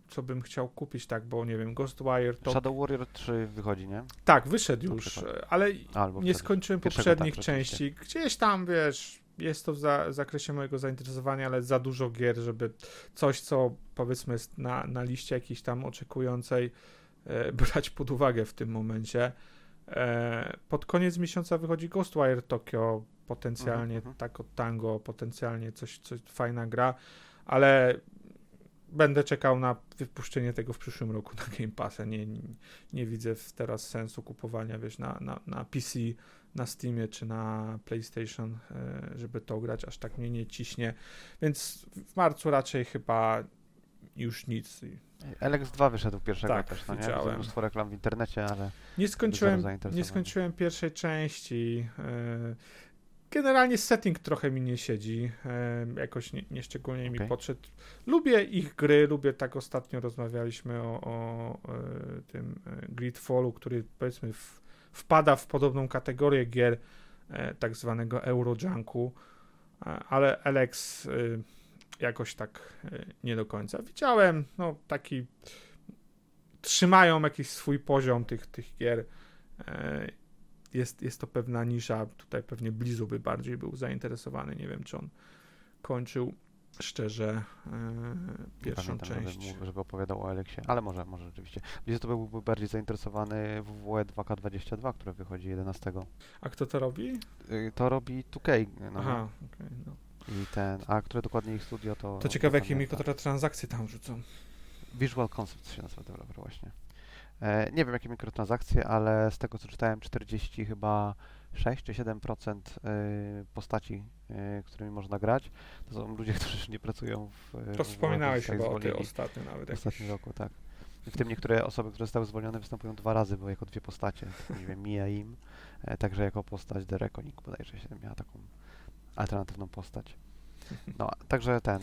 S2: co bym chciał kupić, tak, bo nie wiem, Ghostwire to.
S3: Shadow Warrior 3 wychodzi, nie?
S2: Tak, wyszedł już, ale
S3: Albo
S2: nie skończyłem
S3: Pierwszego,
S2: poprzednich
S3: tak,
S2: części. Gdzieś tam, wiesz, jest to w za, zakresie mojego zainteresowania, ale za dużo gier, żeby coś, co powiedzmy jest na, na liście jakiejś tam oczekującej, e, brać pod uwagę w tym momencie. E, pod koniec miesiąca wychodzi Ghostwire Tokyo, potencjalnie
S3: Mhm, mhm.
S2: tak od Tango, potencjalnie coś, coś fajna gra, ale będę czekał na wypuszczenie tego w przyszłym roku na Game Passa. Nie, nie, nie widzę teraz sensu kupowania, wiesz, na, na, na PC, na Steamie czy na PlayStation, e, żeby to grać, aż tak mnie nie ciśnie. Więc w marcu raczej chyba już nic.
S3: Alex 2 wyszedł pierwszego
S2: Tak,
S3: też, no nie?
S2: widziałem.
S3: Mnóstwo reklam w internecie, ale
S2: Nie skończyłem, nie skończyłem pierwszej części. e, Generalnie setting trochę mi nie siedzi. e, Jakoś nie, nie szczególnie mi
S3: Okej.
S2: podszedł. Lubię ich gry, lubię tak ostatnio rozmawialiśmy o, o tym Gridfallu, który powiedzmy w, wpada w podobną kategorię gier e, tak zwanego Eurojunku, e, ale Alex e, jakoś tak nie do końca. Widziałem, no taki trzymają jakiś swój poziom tych, tych gier. Jest, jest to pewna nisza. Tutaj pewnie Blizu by bardziej był zainteresowany. Nie wiem, czy on kończył szczerze e, pierwszą
S3: pamiętam,
S2: część.
S3: Żeby, żeby opowiadał o Aleksie, ale może, może rzeczywiście. Wiecie, to byłby bardziej zainteresowany WWE 2K22, które wychodzi 11.
S2: A kto to robi?
S3: Y, To robi 2K, no,
S2: Aha, okej. no.
S3: i ten, a które dokładnie ich studio to...
S2: To ciekawe, jakie mikrotransakcje tam rzucą.
S3: Visual Concepts się nazywa deweloper właśnie. E, nie wiem jakie mikrotransakcje, ale z tego co czytałem 40 chyba 6 czy 7% y, postaci, którymi można grać, to są ludzie, którzy nie pracują w
S2: To
S3: w
S2: wspominałeś
S3: tak
S2: chyba o tej
S3: zwolnieni
S2: ostatnio nawet.
S3: w ostatnim roku, tak. W tym niektóre osoby, które zostały zwolnione występują dwa razy, bo jako dwie postacie. Nie wiem, Mia im, e, także jako postać The Reckoning bodajże się miała taką alternatywną postać. No, także ten,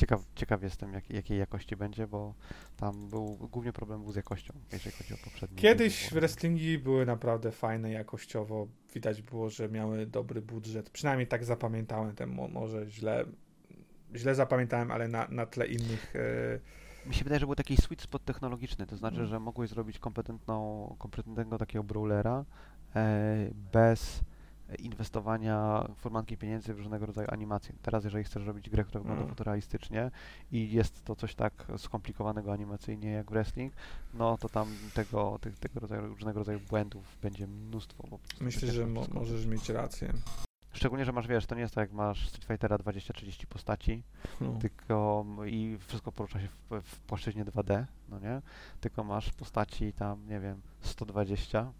S3: ciekaw, ciekaw jestem jak, jakiej jakości będzie, bo tam był, głównie problem był z jakością, jeżeli chodzi o poprzednie.
S2: Kiedyś wrestlingi były naprawdę fajne jakościowo. Widać było, że miały dobry budżet. Przynajmniej tak zapamiętałem. Ten mo- może źle, źle zapamiętałem, ale na, na tle innych. E,
S3: Mi się wydaje, że był taki sweet spot technologiczny, to znaczy,
S2: Mm.
S3: że mogłeś zrobić kompetentną, kompetentnego takiego brawlera e, bez inwestowania furmanki pieniędzy w różnego rodzaju animacje. Teraz, jeżeli chcesz robić grę, która wygląda
S2: Mm.
S3: fotorealistycznie i jest to coś tak skomplikowanego animacyjnie jak wrestling, no to tam tego, tych, tego rodzaju, różnego rodzaju błędów będzie mnóstwo.
S2: myślę, że mo- możesz mieć rację.
S3: Szczególnie, że masz, wiesz, to nie jest tak jak masz Street Fightera 20-30 postaci,
S2: No.
S3: tylko m- i wszystko porusza się w, w płaszczyźnie 2D, no nie? Tylko masz postaci tam, nie wiem, 120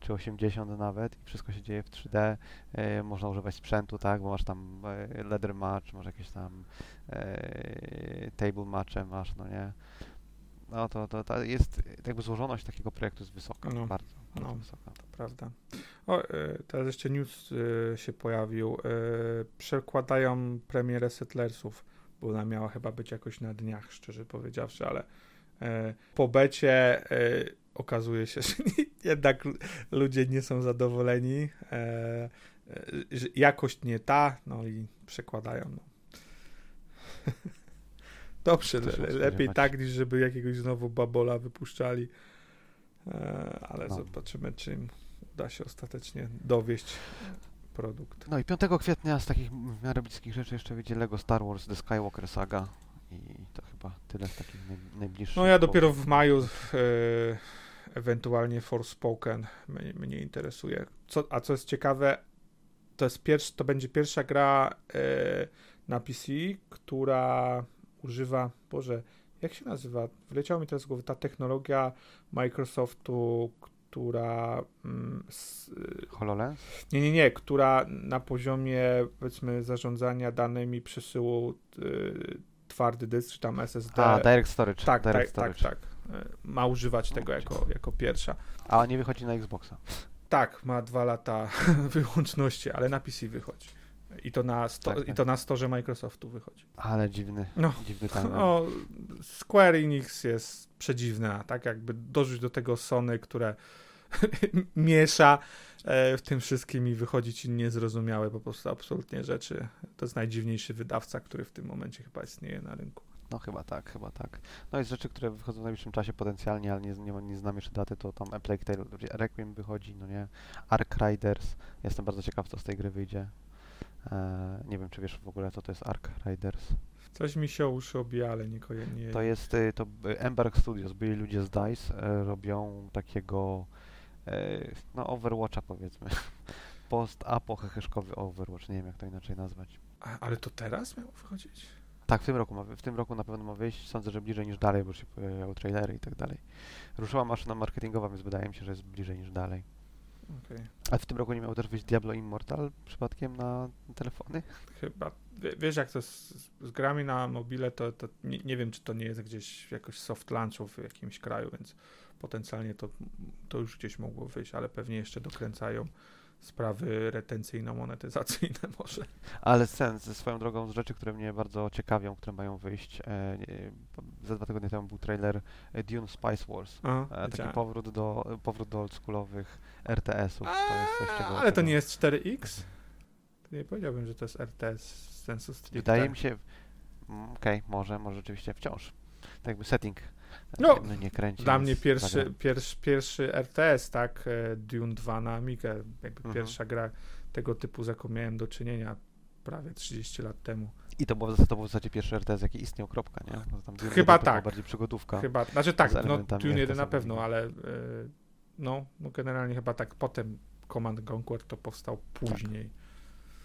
S3: czy 80 nawet i wszystko się dzieje w 3D. E, można używać sprzętu, tak, bo masz tam e, leather match, masz jakieś tam e, table matche, masz, no nie? No to, to, to jest, jakby złożoność takiego projektu jest wysoka,
S2: No,
S3: bardzo, bardzo
S2: no.
S3: wysoka.
S2: Prawda. O, e, teraz jeszcze news e, się pojawił. E, przekładają premierę Settlersów, bo ona miała chyba być jakoś na dniach, szczerze powiedziawszy, ale po becie okazuje się, że jednak ludzie nie są zadowoleni. E, e, że jakość nie ta, no i przekładają. No. Dobrze, le, lepiej tak, niż żeby jakiegoś znowu babola wypuszczali. E, ale
S3: No.
S2: zobaczymy, czy im uda się ostatecznie dowieść produkt.
S3: No i 5 kwietnia z takich w miarę bliskich rzeczy jeszcze wyjdzie Lego Star Wars The Skywalker Saga i to chyba tyle z takich naj, najbliższych.
S2: No ja dopiero w maju e, ewentualnie Forspoken mnie, mnie interesuje. Co, a co jest ciekawe, to, jest pierwszy, to będzie pierwsza gra e, na PC, która używa, Boże, jak się nazywa? Wleciało mi teraz z głowy ta technologia Microsoftu, która mm, s,
S3: HoloLens?
S2: Nie, nie, nie, która na poziomie powiedzmy zarządzania danymi przesyłu y, twardy dysk, czy tam SSD.
S3: A, Direct Storage.
S2: tak, tak,
S3: Direct
S2: tak,
S3: Storage.
S2: tak. Y, Ma używać tego jako, jako pierwsza.
S3: A nie wychodzi na Xboxa.
S2: Tak, ma dwa lata wyłączności, ale na PC wychodzi. I to na, sto,
S3: Tak,
S2: i
S3: tak.
S2: to na storze Microsoftu wychodzi.
S3: Ale dziwny,
S2: No,
S3: dziwny
S2: no, Square Enix jest przedziwne, a tak jakby dorzuć do tego Sony, które miesza w tym wszystkim i wychodzi ci niezrozumiałe po prostu absolutnie rzeczy. To jest najdziwniejszy wydawca, który w tym momencie chyba istnieje na rynku.
S3: No chyba tak, chyba tak. No i z rzeczy, które wychodzą w najbliższym czasie potencjalnie, ale nie, nie, nie znam jeszcze daty, to tam A Plague Tale Requiem wychodzi, no nie? Ark Riders. Jestem bardzo ciekaw, co z tej gry wyjdzie. E, nie wiem, czy wiesz w ogóle, co to jest Ark Riders.
S2: Coś mi się uszy obija, ale nie, koje- nie
S3: To jest, y, to y, Embark Studios, byli ludzie z DICE, e, robią takiego, e, no Overwatcha powiedzmy. Post-apo heheszkowy Overwatch, nie wiem jak to inaczej nazwać.
S2: A, ale to teraz miało wychodzić?
S3: Tak, w tym roku ma, w tym roku na pewno ma wyjść. Sądzę, że bliżej niż dalej, bo się pojawiały trailery i tak dalej. Ruszyła maszyna marketingowa, więc wydaje mi się, że jest bliżej niż dalej.
S2: Okej.
S3: A w tym roku nie miało też wyjść Diablo Immortal przypadkiem na telefony?
S2: Chyba. Wie- Wiesz, jak to z, z grami na mobile, to, to nie, nie wiem, czy to nie jest gdzieś jakoś soft launchu w jakimś kraju, więc potencjalnie to, to już gdzieś mogło wyjść, ale pewnie jeszcze dokręcają sprawy retencyjno-monetyzacyjne może.
S3: Ale sen, ze swoją drogą z rzeczy, które mnie bardzo ciekawią, które mają wyjść. E, ze dwa tygodnie temu był trailer e, Dune Spice Wars.
S2: A,
S3: E, taki powrót do, powrót do oldschoolowych RTS-ów. To jest coś, czego...
S2: Ale to nie jest 4X? To nie powiedziałbym, że to jest RTS sensu stricte.
S3: Wydaje mi się... mm, Okej, może, może rzeczywiście wciąż. Tak jakby setting
S2: No,
S3: mnie nie kręci.
S2: Dla mnie pierwszy, pierwszy, pierwszy RTS, tak, e, Dune 2 na Amigę, jakby
S3: Mhm.
S2: pierwsza gra tego typu, z jaką miałem do czynienia. prawie 30 lat temu.
S3: I to był, to był w zasadzie pierwszy RTS, jaki istniał, kropka, nie? Dune
S2: Chyba
S3: 1 to była
S2: tak.
S3: bardziej przygodówka.
S2: Chyba, znaczy tak, no Dune 1 na pewno, ale e, no, no generalnie chyba tak potem Command Conquer to powstał później.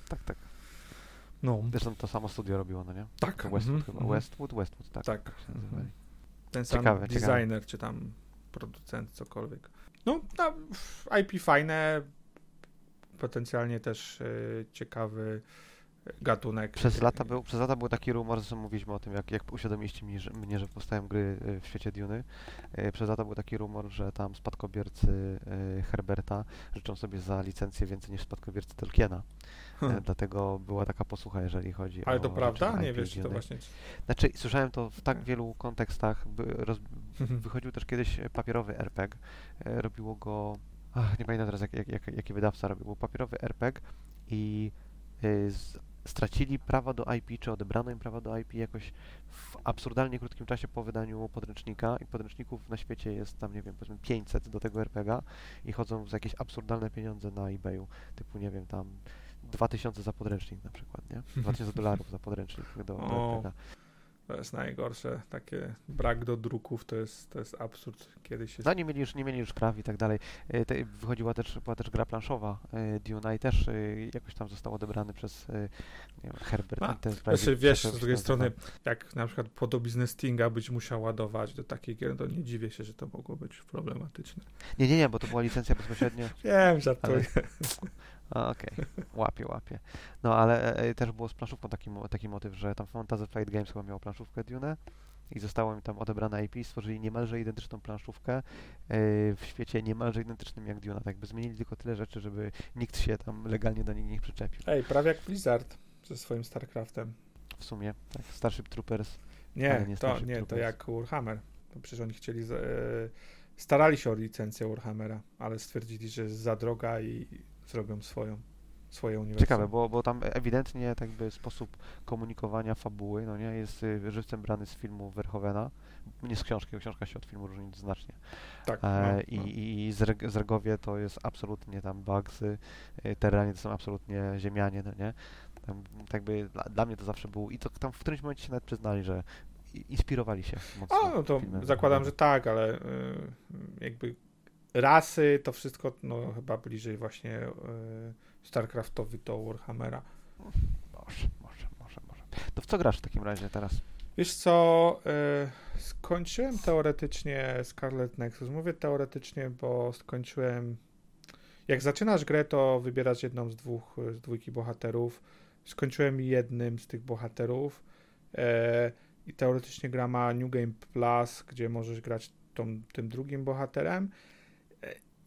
S3: Tak, tak.
S2: No,
S3: Zresztą to samo studio robiło, no nie?
S2: tak.
S3: To Westwood chyba.
S2: mhm.
S3: Westwood? Westwood, tak.
S2: Tak.
S3: tak.
S2: Ten sam
S3: Ciekawe, ciekawe.
S2: designer, czy tam producent, cokolwiek. No, no IP fajne, potencjalnie też e, ciekawy gatunek.
S3: Przez lata, był, przez lata był taki rumor, zresztą mówiliśmy o tym, jak, jak uświadomiliście mi, że, mnie, że powstają gry y, w świecie Duny. Y, Przez lata był taki rumor, że tam spadkobiercy y, Herberta życzą sobie za licencję więcej niż spadkobiercy Tolkiena.
S2: Hmm.
S3: Dlatego była taka posłucha, jeżeli chodzi
S2: Ale
S3: o
S2: to
S3: rzeczy
S2: prawda? Nie wiesz, czy to właśnie...
S3: Znaczy, słyszałem to w tak wielu kontekstach. Roz,
S2: Mhm.
S3: wychodził też kiedyś papierowy RPG. E, Robiło go. Ach, nie pamiętam teraz, jak, jak, jak, jaki wydawca robił. Był papierowy RPG i e, z, stracili prawa do IP, czy odebrano im prawa do IP jakoś w absurdalnie krótkim czasie po wydaniu podręcznika. I podręczników na świecie jest tam, nie wiem, powiedzmy 500 do tego RPGa i chodzą za jakieś absurdalne pieniądze na eBayu. Typu, nie wiem, tam 2000 za podręcznik na przykład, nie? 2000 dolarów za podręcznik do, do. RPGa.
S2: To jest najgorsze, takie brak do druków, to jest, to jest absurd. Kiedyś jest...
S3: No nie mieli już, nie mieli już praw i tak dalej. E, wychodziła też, była też gra planszowa e, Duna i też e, jakoś tam został odebrany przez wiem, Herbert
S2: A,
S3: Enterprise.
S2: Znaczy, wiesz, z drugiej strony, jak na przykład podobizny Stinga być musiał ładować do takich gier, to nie dziwię się, że to mogło być problematyczne.
S3: Nie, nie, nie, bo to była licencja bezpośrednio.
S2: Wiem, żartuję.
S3: A, Okej, łapie, łapie. No ale e, też było z planszówką taki, taki motyw, że tam Fantasy Flight Games chyba miało planszówkę Dune i zostało im tam odebrane IP, stworzyli niemalże identyczną planszówkę e, w świecie niemalże identycznym jak Duna. Tak jakby zmienili tylko tyle rzeczy, żeby nikt się tam legalnie do nich nie przyczepił.
S2: Ej, prawie jak Blizzard ze swoim StarCraftem.
S3: W sumie, tak. Starship Troopers.
S2: Nie,
S3: nie
S2: to,
S3: Starship
S2: nie to jak Warhammer. To przecież oni chcieli, za- e, starali się o licencję Warhammera, ale stwierdzili, że jest za droga i zrobią swoją, swoje uniwersum.
S3: Ciekawe, bo, bo tam ewidentnie tak jakby sposób komunikowania fabuły, no nie, jest y, żywcem brany z filmu Verhovena, nie z książki, bo książka się od filmu różni znacznie.
S2: Tak,
S3: E,
S2: no,
S3: I,
S2: no.
S3: i Zergowie to jest absolutnie tam bugsy, y, Terranie to są absolutnie ziemianie, no nie. Tam, tak jakby dla, dla mnie to zawsze było i to tam w którymś momencie się nawet przyznali, że inspirowali się mocno.
S2: A, no to
S3: filmem
S2: zakładam, że tak, ale y, jakby rasy, to wszystko no, chyba bliżej właśnie y, StarCraftowi do Warhammera.
S3: Może, może, może, może. To w co grasz w takim razie teraz?
S2: Wiesz co, y, skończyłem teoretycznie Scarlet Nexus. Mówię teoretycznie, bo skończyłem. Jak zaczynasz grę, to wybierasz jedną z dwóch, z dwójki bohaterów. Skończyłem jednym z tych bohaterów. E, I teoretycznie gra ma New Game Plus, gdzie możesz grać tą, tym drugim bohaterem.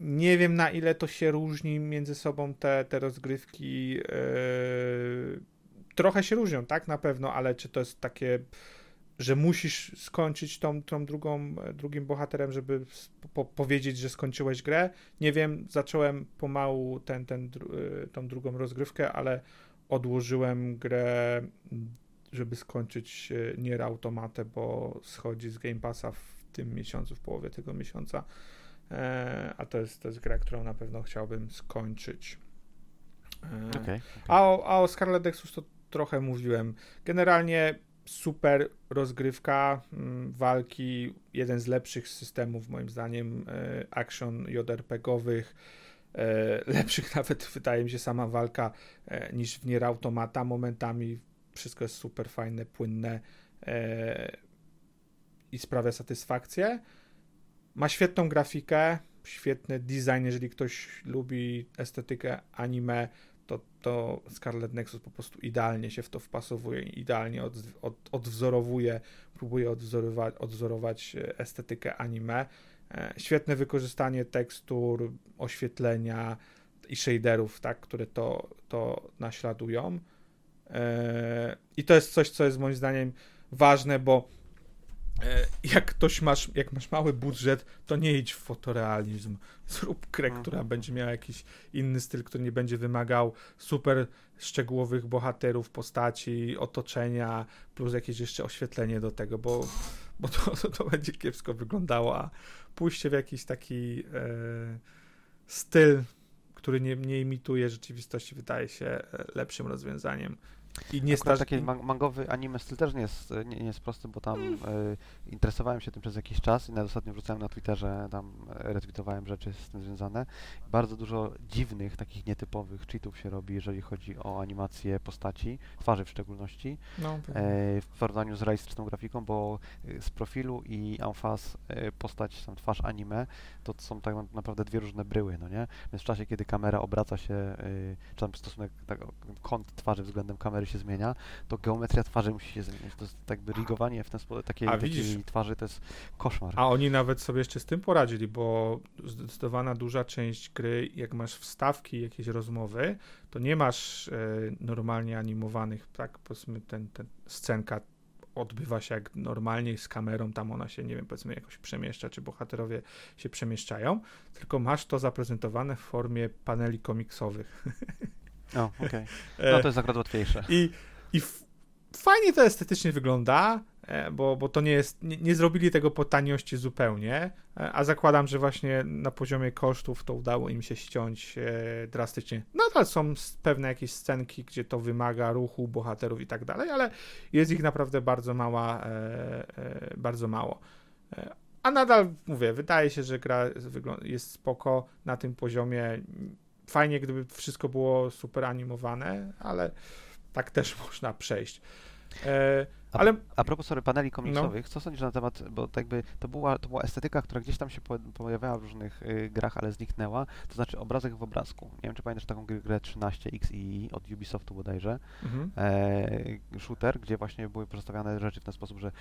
S2: Nie wiem na ile to się różni między sobą te, te rozgrywki. E, trochę się różnią, tak? Na pewno, ale czy to jest takie, że musisz skończyć tą, tą drugą, drugim bohaterem, żeby po, powiedzieć, że skończyłeś grę? Nie wiem, zacząłem pomału ten, ten, dru- y, tą drugą rozgrywkę, ale odłożyłem grę, żeby skończyć y, Nier Automatę, bo schodzi z Game Passa w tym miesiącu, w połowie tego miesiąca. E, a to jest, to jest gra, którą na pewno chciałbym skończyć. E,
S3: Okej.
S2: a o, a o Scarlet Nexus to trochę mówiłem. Generalnie super rozgrywka, mm, walki, jeden z lepszych systemów moim zdaniem e, action JRPG-owych. Lepszych nawet wydaje mi się sama walka niż w Nier Automata momentami. Wszystko jest super fajne, płynne i sprawia satysfakcję. Ma świetną grafikę, świetny design, jeżeli ktoś lubi estetykę anime, to, to Scarlet Nexus po prostu idealnie się w to wpasowuje, idealnie od, od, odwzorowuje, próbuje odwzorować, odwzorować e, estetykę anime. E, Świetne wykorzystanie tekstur, oświetlenia i shaderów, tak, które to, to naśladują. E, I to jest coś, co jest moim zdaniem ważne, bo jak ktoś masz, jak masz mały budżet, to nie idź w fotorealizm. Zrób grę,
S3: Mhm.
S2: która będzie miała jakiś inny styl, który nie będzie wymagał super szczegółowych bohaterów, postaci, otoczenia, plus jakieś jeszcze oświetlenie do tego, bo, bo to, to, to będzie kiepsko wyglądało, a pójście w jakiś taki e, styl, który nie, nie imituje rzeczywistości, wydaje się e, lepszym rozwiązaniem. I nie
S3: taki man- mangowy anime styl też nie jest, nie, nie jest prosty, bo tam
S2: Mm.
S3: e, interesowałem się tym przez jakiś czas i nawet ostatnio wrzucałem na Twitterze, tam e, retweetowałem rzeczy z tym związane. Bardzo dużo dziwnych, takich nietypowych cheatów się robi, jeżeli chodzi o animację postaci, twarzy w szczególności,
S2: No,
S3: e, w porównaniu z realistyczną grafiką, bo e, z profilu i amfas e, postać, tam twarz anime, to są tak naprawdę dwie różne bryły, no nie? Więc w czasie, kiedy kamera obraca się, e, czy tam stosunek, tak, kąt twarzy względem kamery się zmienia, to geometria twarzy musi się zmieniać. To jest jakby rigowanie w ten sposób takiej, takiej twarzy to jest koszmar.
S2: A oni nawet sobie jeszcze z tym poradzili, bo zdecydowana duża część gry, jak masz wstawki, jakieś rozmowy, to nie masz e, normalnie animowanych, tak, powiedzmy, ten, ten scenka odbywa się jak normalnie z kamerą, tam ona się, nie wiem, powiedzmy jakoś przemieszcza, czy bohaterowie się przemieszczają, tylko masz to zaprezentowane w formie paneli komiksowych.
S3: O, okej.
S2: E,
S3: No to jest akurat łatwiejsze.
S2: I, i fajnie to estetycznie wygląda, e, bo, bo to nie jest, nie, nie zrobili tego po taniości zupełnie, e, a zakładam, że właśnie na poziomie kosztów to udało im się ściąć drastycznie. Nadal są s- pewne jakieś scenki, gdzie to wymaga ruchu bohaterów i tak dalej, ale jest ich naprawdę bardzo mała, bardzo mało. A nadal, mówię, wydaje się, że gra jest spoko na tym poziomie. Fajnie, gdyby wszystko było super animowane, ale tak też można przejść. E,
S3: A-
S2: ale
S3: A propos sorry,
S2: No.
S3: paneli komiksowych, co sądzisz na temat, bo tak jakby to była, to była estetyka, która gdzieś tam się po, pojawiała w różnych y, grach, ale zniknęła, to znaczy obrazek w obrazku. Nie wiem, czy pamiętasz taką grę, grę 13XI od Ubisoftu bodajże,
S2: mhm.
S3: e, shooter, gdzie właśnie były przedstawiane rzeczy w ten sposób, że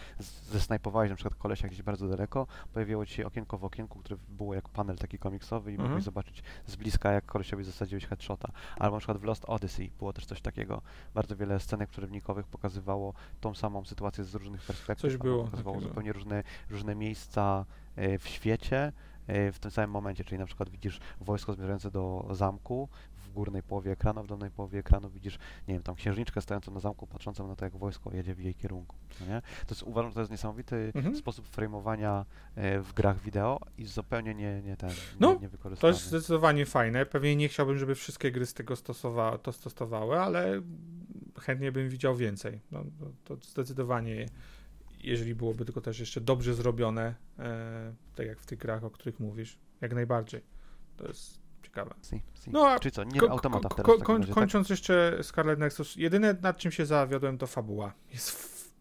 S3: zesnajpowałeś na przykład kolesia gdzieś bardzo daleko, pojawiło ci się okienko w okienku, które było jak panel taki komiksowy i
S2: Mhm.
S3: mogłeś zobaczyć z bliska, jak kolesiowi zasadziłeś headshota. Albo na przykład w Lost Odyssey było też coś takiego. Bardzo wiele scenek przerywnikowych pokazywało tą samą sytuację z różnych perspektyw.
S2: Coś było
S3: Pokazywało zupełnie różne, różne miejsca e, w świecie e, w tym samym momencie, czyli na przykład widzisz wojsko zmierzające do zamku, w górnej połowie ekranu, w dolnej połowie ekranu widzisz, nie wiem, tam księżniczkę stojącą na zamku, patrzącą na to, jak wojsko jedzie w jej kierunku, no nie? To jest, uważam, że to jest niesamowity
S2: Mhm.
S3: sposób framowania e, w grach wideo i zupełnie nie, nie ten, nie,
S2: No,
S3: nie
S2: To
S3: wykorzystany.
S2: jest zdecydowanie fajne. Pewnie nie chciałbym, żeby wszystkie gry z tego stosowa- to stosowały, ale chętnie bym widział więcej. No, to, to zdecydowanie, jeżeli byłoby tylko też jeszcze dobrze zrobione, e, tak jak w tych grach, o których mówisz, jak najbardziej. To jest ciekawe.
S3: Si, si.
S2: No, a
S3: Czyli co, nie
S2: Ko-
S3: automata teraz
S2: ko- koń-
S3: razie, tak?
S2: kończąc jeszcze Scarlet Nexus, jedyne nad czym się zawiodłem to fabuła. Jest, f-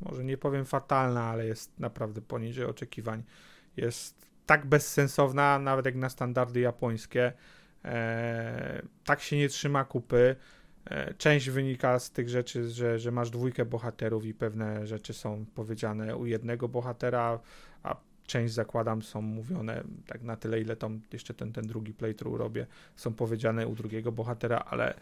S2: może nie powiem fatalna, ale jest naprawdę poniżej oczekiwań. Jest tak bezsensowna, nawet jak na standardy japońskie. E, tak się nie trzyma kupy. E, część wynika z tych rzeczy, że, że masz dwójkę bohaterów i pewne rzeczy są powiedziane u jednego bohatera, a część zakładam są mówione tak na tyle, ile tam jeszcze ten, ten drugi playthrough robię, są powiedziane u drugiego bohatera, ale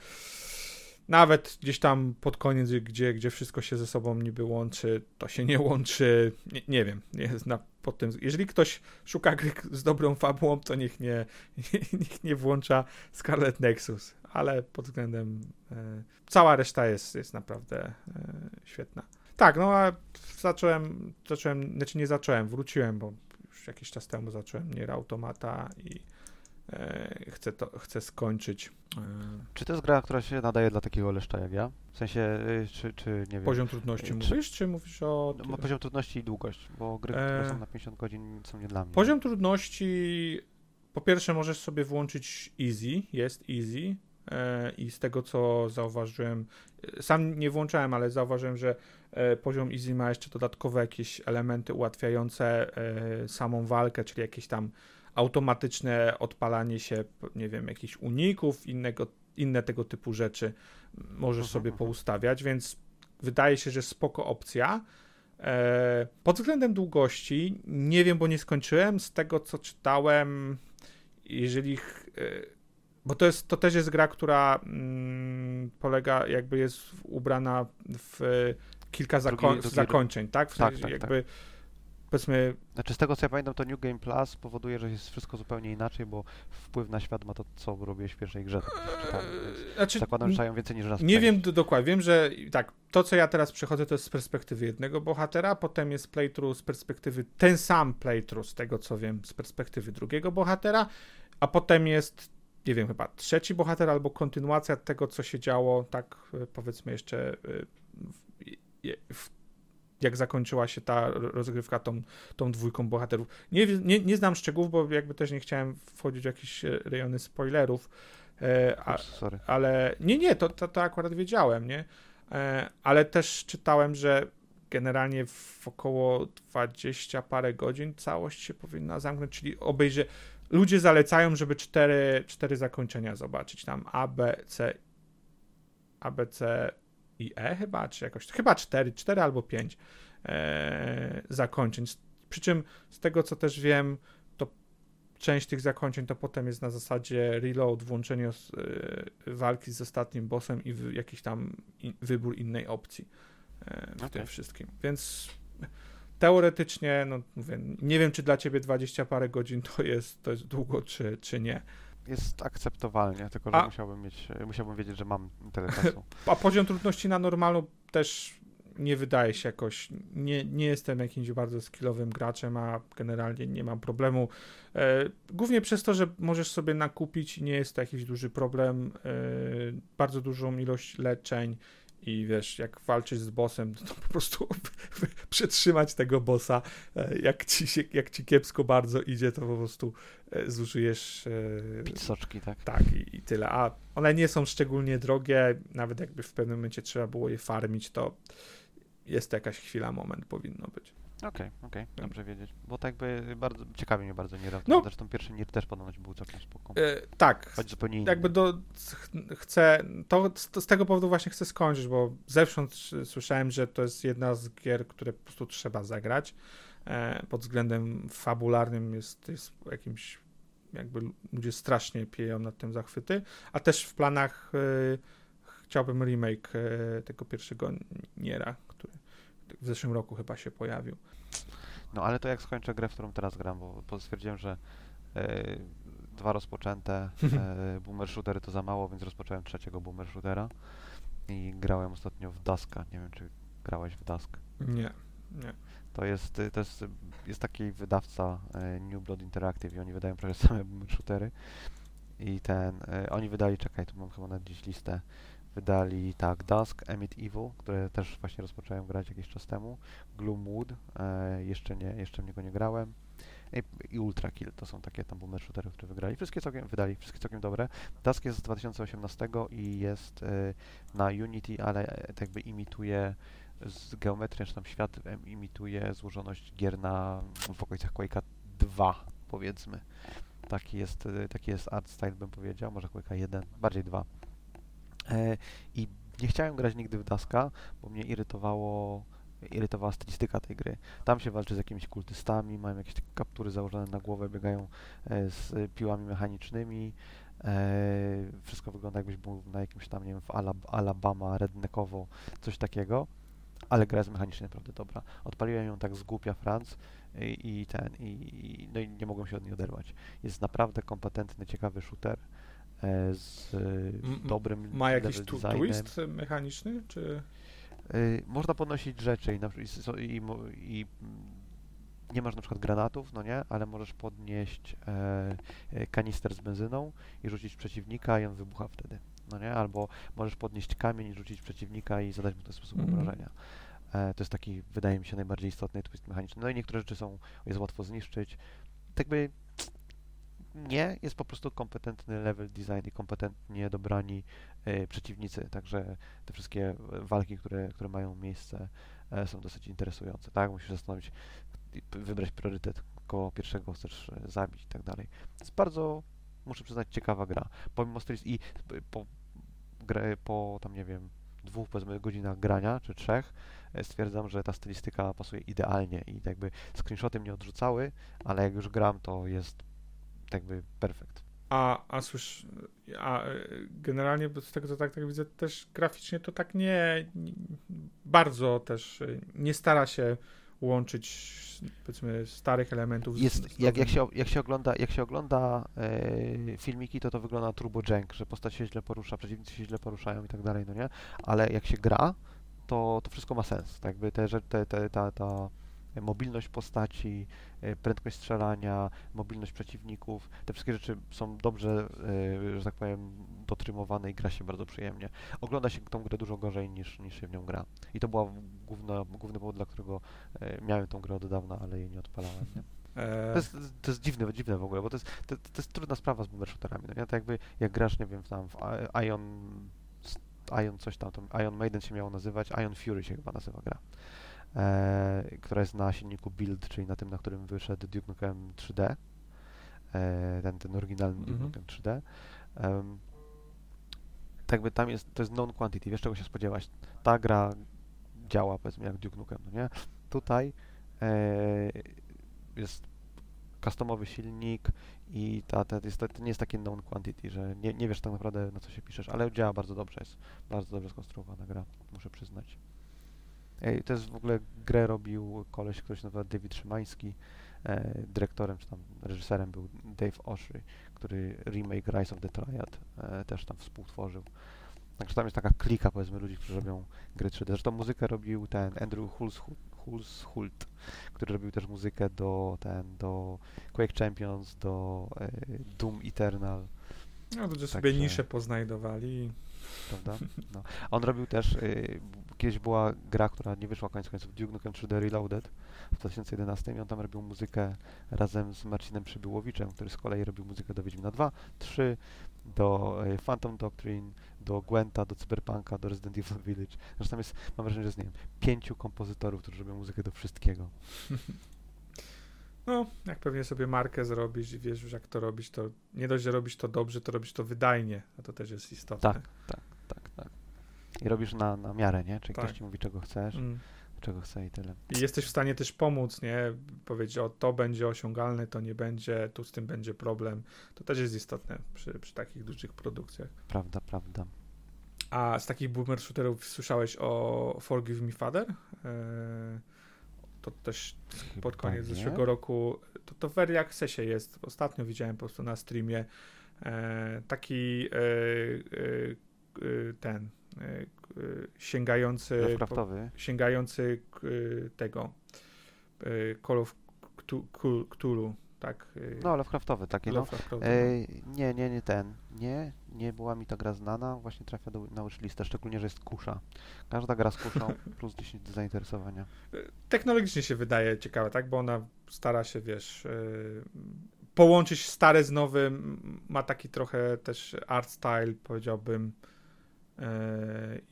S2: nawet gdzieś tam pod koniec, gdzie, gdzie wszystko się ze sobą niby łączy, to się nie łączy, nie, nie wiem, nie zna pod tym, jeżeli ktoś szuka gry z dobrą fabułą, to niech nie, niech nie włącza Scarlet Nexus, ale pod względem e, cała reszta jest, jest naprawdę e, świetna. Tak, no a zacząłem, zacząłem, znaczy nie zacząłem, wróciłem, bo już jakiś czas temu zacząłem Nier Automata i chcę to, chcę skończyć. E,
S3: Czy to jest gra, która się nadaje dla takiego leszcza jak ja? W sensie, y, czy, czy nie wiem...
S2: poziom trudności
S3: Czy-
S2: mówisz, czy mówisz o...
S3: No, poziom trudności i długość, bo gry, które
S2: E,
S3: są na 50 godzin są nie dla mnie.
S2: Poziom trudności, po pierwsze możesz sobie włączyć easy, jest easy e, i z tego co zauważyłem, e, sam nie włączałem, ale zauważyłem, że e, poziom easy ma jeszcze dodatkowe jakieś elementy ułatwiające e, samą walkę, czyli jakieś tam automatyczne odpalanie się, nie wiem, jakichś uników, innego, inne tego typu rzeczy możesz
S3: Mhm,
S2: sobie
S3: mhm.
S2: poustawiać, więc wydaje się, że spoko opcja. E, Pod względem długości, nie wiem, bo nie skończyłem. Z tego co czytałem, jeżeli. e, Bo to, jest, to też jest gra, która mm, polega, jakby jest ubrana w e, kilka zako- zakończeń, tak? W
S3: Tak,
S2: sensie
S3: tak,
S2: jakby powiedzmy,
S3: Znaczy z tego co ja pamiętam, to New Game Plus powoduje, że jest wszystko zupełnie inaczej, bo wpływ na świat ma to, co robiłeś w pierwszej grze, tak czytałem, więc
S2: znaczy,
S3: zakładam, że trzeba ją więcej niż raz
S2: Nie wiem dokładnie. Wiem, że tak, to co ja teraz przechodzę, to jest z perspektywy jednego bohatera, potem jest playthrough z perspektywy, ten sam playthrough, z tego co wiem, z perspektywy drugiego bohatera, a potem jest nie wiem, chyba trzeci bohater albo kontynuacja tego, co się działo, tak e, powiedzmy jeszcze w, w, jak zakończyła się ta rozgrywka tą, tą dwójką bohaterów. Nie, nie, nie znam szczegółów, bo jakby też nie chciałem wchodzić w jakieś rejony spoilerów, e, a,
S3: Sorry.
S2: ale nie, nie, to, to, to akurat wiedziałem, nie? E, ale też czytałem, że generalnie w około 20 parę godzin całość się powinna zamknąć, czyli obejrzy. Ludzie zalecają, żeby cztery, cztery zakończenia zobaczyć. Tam A, B, C, A, B, C i E chyba, czy jakoś. Chyba cztery, cztery albo pięć e, zakończeń. Przy czym z tego co też wiem, to część tych zakończeń to potem jest na zasadzie reload, włączenie z, e, walki z ostatnim bossem i w, jakiś tam in, wybór innej opcji w okay. tym wszystkim. Więc teoretycznie, no mówię, nie wiem, czy dla ciebie 20 parę godzin to jest, to jest długo, czy, czy nie.
S3: Jest akceptowalnie, tylko że A... musiałbym mieć, musiałbym wiedzieć, że mam tyle czasu.
S2: A poziom trudności na normalu też nie wydaje się jakoś, nie, nie jestem jakimś bardzo skillowym graczem, a generalnie nie mam problemu. E, głównie przez to, że możesz sobie nakupić, nie jest to jakiś duży problem, e, bardzo dużą ilość leczeń, i wiesz, jak walczysz z bossem, to, po prostu przetrzymać tego bossa. E, jak ci, się, jak ci kiepsko bardzo idzie, to po prostu e, zużyjesz.
S3: E, Pisoczki, tak?
S2: Tak, i, i, tyle. A one nie są szczególnie drogie, nawet jakby w pewnym momencie trzeba było je farmić, to jest to jakaś chwila, moment powinno być.
S3: Okej, okay, okej, okay, dobrze wiedzieć. Bo tak by bardzo, ciekawi mnie bardzo Nier. No, Zresztą pierwszy Nier też ponoć był całkiem spoko.
S2: E, tak. Choć zupełnie inny. Jakby do, chcę, to, to, z tego powodu właśnie chcę skończyć, bo zewsząd słyszałem, że to jest jedna z gier, które po prostu trzeba zagrać. E, pod względem fabularnym jest, jest jakimś, jakby ludzie strasznie pieją nad tym zachwyty, a też w planach e, chciałbym remake e, tego pierwszego Niera, w zeszłym roku chyba się pojawił.
S3: No ale to jak skończę grę, w którą teraz gram, bo, bo stwierdziłem, że e, dwa rozpoczęte e, boomer shootery to za mało, więc rozpocząłem trzeciego boomer shootera i grałem ostatnio w Duska. Nie wiem, czy grałeś w Dusk?
S2: Nie, nie.
S3: To jest, to jest, jest taki wydawca e, New Blood Interactive i oni wydają prawie same boomer shootery i ten, oni wydali, czekaj, tu mam chyba na dziś listę, Wydali tak Dusk, Emit Evil, które też właśnie rozpocząłem grać jakiś czas temu. Gloomwood, e, jeszcze nie, jeszcze w niego nie grałem. I, Ultra Kill, to są takie tam boomer shootery, które wygrali. Wszystkie całkiem, wydali, wszystkie całkiem dobre. Dusk jest z 2018 i jest e, na Unity, ale tak jakby imituje z geometrii, czy tam świat imituje złożoność gier na w okolicach Quake'a 2, powiedzmy. Taki jest, e, taki jest art style, bym powiedział, może Quake'a 1, bardziej 2. E, I nie chciałem grać nigdy w Daska, bo mnie irytowało irytowała stylistyka tej gry. Tam się walczy z jakimiś kultystami, mają jakieś kaptury założone na głowę, biegają e, z piłami mechanicznymi. E, wszystko wygląda jakbyś był na jakimś tam, nie wiem, w Alabama, redneckowo, coś takiego. Ale gra jest mechanicznie naprawdę dobra. Odpaliłem ją tak z głupia Franc i, i ten, i, no i nie mogłem się od niej oderwać. Jest naprawdę kompetentny, ciekawy shooter. E, z dobrym
S2: Ma jakiś tu, twist mechaniczny, czy...
S3: Y, można podnosić rzeczy i, i, i, i, nie masz na przykład granatów, no nie, ale możesz podnieść e, e, kanister z benzyną i rzucić przeciwnika i on wybucha wtedy, no nie, albo możesz podnieść kamień i rzucić przeciwnika i zadać mu w ten sposób mm. obrażenia. E, to jest taki, wydaje mi się, najbardziej istotny twist mechaniczny. No i niektóre rzeczy są, jest łatwo zniszczyć. Tak by nie, jest po prostu kompetentny level design i kompetentnie dobrani e, przeciwnicy, także te wszystkie walki, które, które mają miejsce e, są dosyć interesujące, tak? Musisz zastanowić, wybrać priorytet, koło pierwszego chcesz e, zabić i tak dalej. Jest bardzo, muszę przyznać, ciekawa gra. Pomimo styliz i po, po tam, nie wiem, dwóch, powiedzmy, godzinach grania, czy trzech, stwierdzam, że ta stylistyka pasuje idealnie i jakby screenshoty mnie odrzucały, ale jak już gram, to jest jakby perfekt.
S2: A, a słysz, a e, generalnie z tego co tak, tak widzę, też graficznie to tak nie, nie, bardzo też e, nie stara się łączyć powiedzmy starych elementów
S3: jest, z, z jak, jak, się, jak się ogląda, jak się ogląda e, filmiki, to to wygląda turbo jank, że postać się źle porusza, przeciwnicy się źle poruszają i tak dalej, no nie? Ale jak się gra, to, to wszystko ma sens. Tak jakby te, te, te, ta, ta mobilność postaci, e, prędkość strzelania, mobilność przeciwników. Te wszystkie rzeczy są dobrze, e, że tak powiem, dotrymowane i gra się bardzo przyjemnie. Ogląda się tą grę dużo gorzej niż, niż się w nią gra. I to była główna, główny powód, dla którego e, miałem tą grę od dawna, ale jej nie odpalałem. Nie?
S2: E,
S3: To jest, to jest dziwne, dziwne w ogóle, bo to jest, to, to jest trudna sprawa z boomer shooterami. No nie? To jakby jak grasz, nie wiem, tam w Ion, Ion coś tam, tam, Ion Maiden się miało nazywać, Ion Fury się chyba nazywa gra, e, która jest na silniku Build, czyli na tym, na którym wyszedł Duke Nukem 3D, e, ten, ten oryginalny Duke
S2: Mhm.
S3: Nukem 3D. Em, tak jakby tam jest, to jest known quantity, wiesz czego się spodziewać. Ta gra działa, powiedzmy, jak Duke Nukem, no nie? Tutaj e, jest customowy silnik i ta, ta, jest, to nie jest takie known quantity, że nie, nie wiesz tak naprawdę na co się piszesz, ale działa bardzo dobrze, jest bardzo dobrze skonstruowana gra, muszę przyznać. To jest w ogóle grę robił koleś, który się nazywa David Szymański, e, dyrektorem czy tam reżyserem był Dave Oshry, który remake Rise of the Triad e, też tam współtworzył. Także tam jest taka klika powiedzmy ludzi, którzy robią gry 3D. Zresztą muzykę robił ten Andrew Hulshult, Hulshult który robił też muzykę do ten, do Quake Champions, do e, Doom Eternal,
S2: no, sobie
S3: Także-
S2: nisze poznajdowali.
S3: Prawda? No. On robił też, y, kiedyś była gra, która nie wyszła koniec końców, Duke Nukem 3D Reloaded w 2011 i on tam robił muzykę razem z Marcinem Przybyłowiczem, który z kolei robił muzykę do Wiedźmina 2, 3, do y, Phantom Doctrine, do Gwenta, do Cyberpunka, do Resident Evil Village. Zresztą jest, mam wrażenie, że jest, nie wiem, pięciu kompozytorów, którzy robią muzykę do wszystkiego.
S2: No, jak pewnie sobie markę zrobisz i wiesz już jak to robić, to nie dość, że robisz to dobrze, to robisz to wydajnie, a to też jest istotne.
S3: Tak, tak, tak, tak. I robisz na, na miarę, nie? Czyli
S2: Tak.
S3: ktoś ci mówi, czego chcesz,
S2: Mm.
S3: czego chce i tyle.
S2: I jesteś w stanie też pomóc, nie? Powiedzieć, o to będzie osiągalne, to nie będzie, tu z tym będzie problem. To też jest istotne przy, przy takich dużych produkcjach.
S3: Prawda, prawda.
S2: A z takich boomer shooterów słyszałeś o Forgive Me Father? Eee, to też pod
S3: Chyba
S2: koniec
S3: nie.
S2: zeszłego roku. To, to w Early Accessie jest. Ostatnio widziałem po prostu na streamie e, taki e, e, e, ten e, e, sięgający po, sięgający tego Call of Cthul- Cthul- Cthulhu, tak? e,
S3: No, Lovecraftowy taki, no.
S2: Lovecraftowy, no.
S3: Ej, nie, nie, nie ten. Nie, nie była mi ta gra znana. Właśnie trafia do, na wishlistę, szczególnie, że jest kusza. Każda gra z kuszą plus 10 do zainteresowania.
S2: technologicznie się wydaje ciekawe, tak? Bo ona stara się, wiesz, yy, połączyć stare z nowym. Ma taki trochę też art style, powiedziałbym,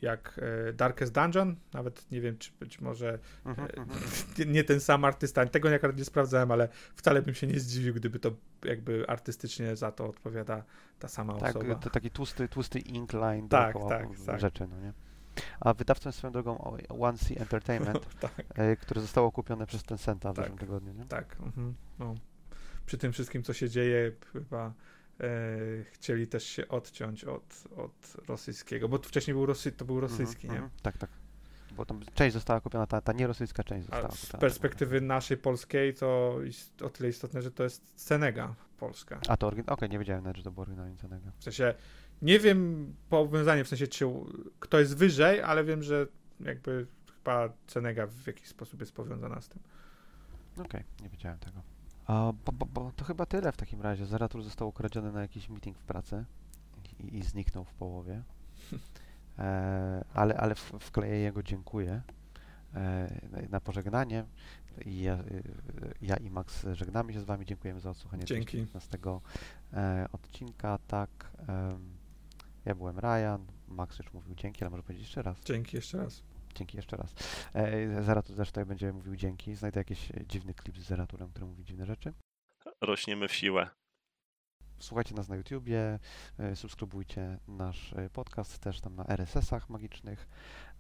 S2: jak yy, Darkest Dungeon. Nawet nie wiem, czy być może
S3: Mhm,
S2: e,
S3: mhm.
S2: nie, nie ten sam artysta. Tego akurat nie sprawdzałem, ale wcale bym się nie zdziwił, gdyby to jakby artystycznie za to odpowiada ta sama
S3: Tak,
S2: osoba.
S3: to taki tłusty, tłusty ink line
S2: Tak, tak, tak.
S3: rzeczy, no nie? A wydawcą swoją drogą One Sea Entertainment,
S2: tak,
S3: e, które zostało kupione przez Tencenta w
S2: Tak.
S3: zeszłym tygodniu, nie?
S2: tak. Mhm, no. Przy tym wszystkim, co się dzieje, chyba e, chcieli też się odciąć od, od rosyjskiego, bo wcześniej był Rosy, to był rosyjski,
S3: Mhm,
S2: nie?
S3: mhm. Tak, tak. Bo tam część została kupiona, ta, ta nierosyjska część
S2: A
S3: została
S2: z
S3: kupiona.
S2: perspektywy naszej polskiej to ist, o tyle istotne, że to jest Senega polska.
S3: A to oryginalnie, okej, nie wiedziałem nawet, że to było oryginalnie Cenega.
S2: W sensie, nie wiem powiązanie, w sensie, czy kto jest wyżej, ale wiem, że jakby chyba Senega w jakiś sposób jest powiązana z tym.
S3: Okej, nie wiedziałem tego. Bo, bo, bo to chyba tyle w takim razie. Zeratul został ukradziony na jakiś meeting w pracy i, i zniknął w połowie. E, ale ale w, wkleję jego dziękuję e, na- na pożegnanie. I ja, y, ja i Max żegnamy się z Wami. Dziękujemy za odsłuchanie
S2: Dzięki.
S3: 15 e, odcinka. Tak, em, ja byłem Ryan. Max już mówił dzięki, ale może powiedzieć jeszcze raz.
S2: Dzięki jeszcze raz.
S3: Dzięki jeszcze raz. E, Zeratul też tutaj będzie mówił dzięki. Znajdę jakiś e, dziwny klip z Zeraturem, który mówi dziwne rzeczy.
S1: Rośniemy w siłę.
S3: Słuchajcie nas na YouTubie, e, subskrybujcie nasz e, podcast też tam na RSS-ach magicznych,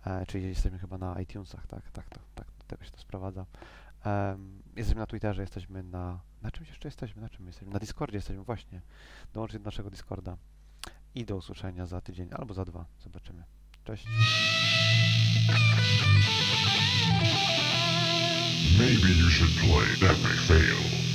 S3: e, czyli jesteśmy chyba na iTunesach, tak, tak, to, tak, do tego się to sprowadza. Jesteśmy na Twitterze, jesteśmy na... Na czymś jeszcze jesteśmy? Na czym jesteśmy? Na Discordzie jesteśmy, właśnie. Dołączcie do naszego Discorda i do usłyszenia za tydzień albo za dwa. Zobaczymy. Cześć.
S4: Maybe you should play. That may fail.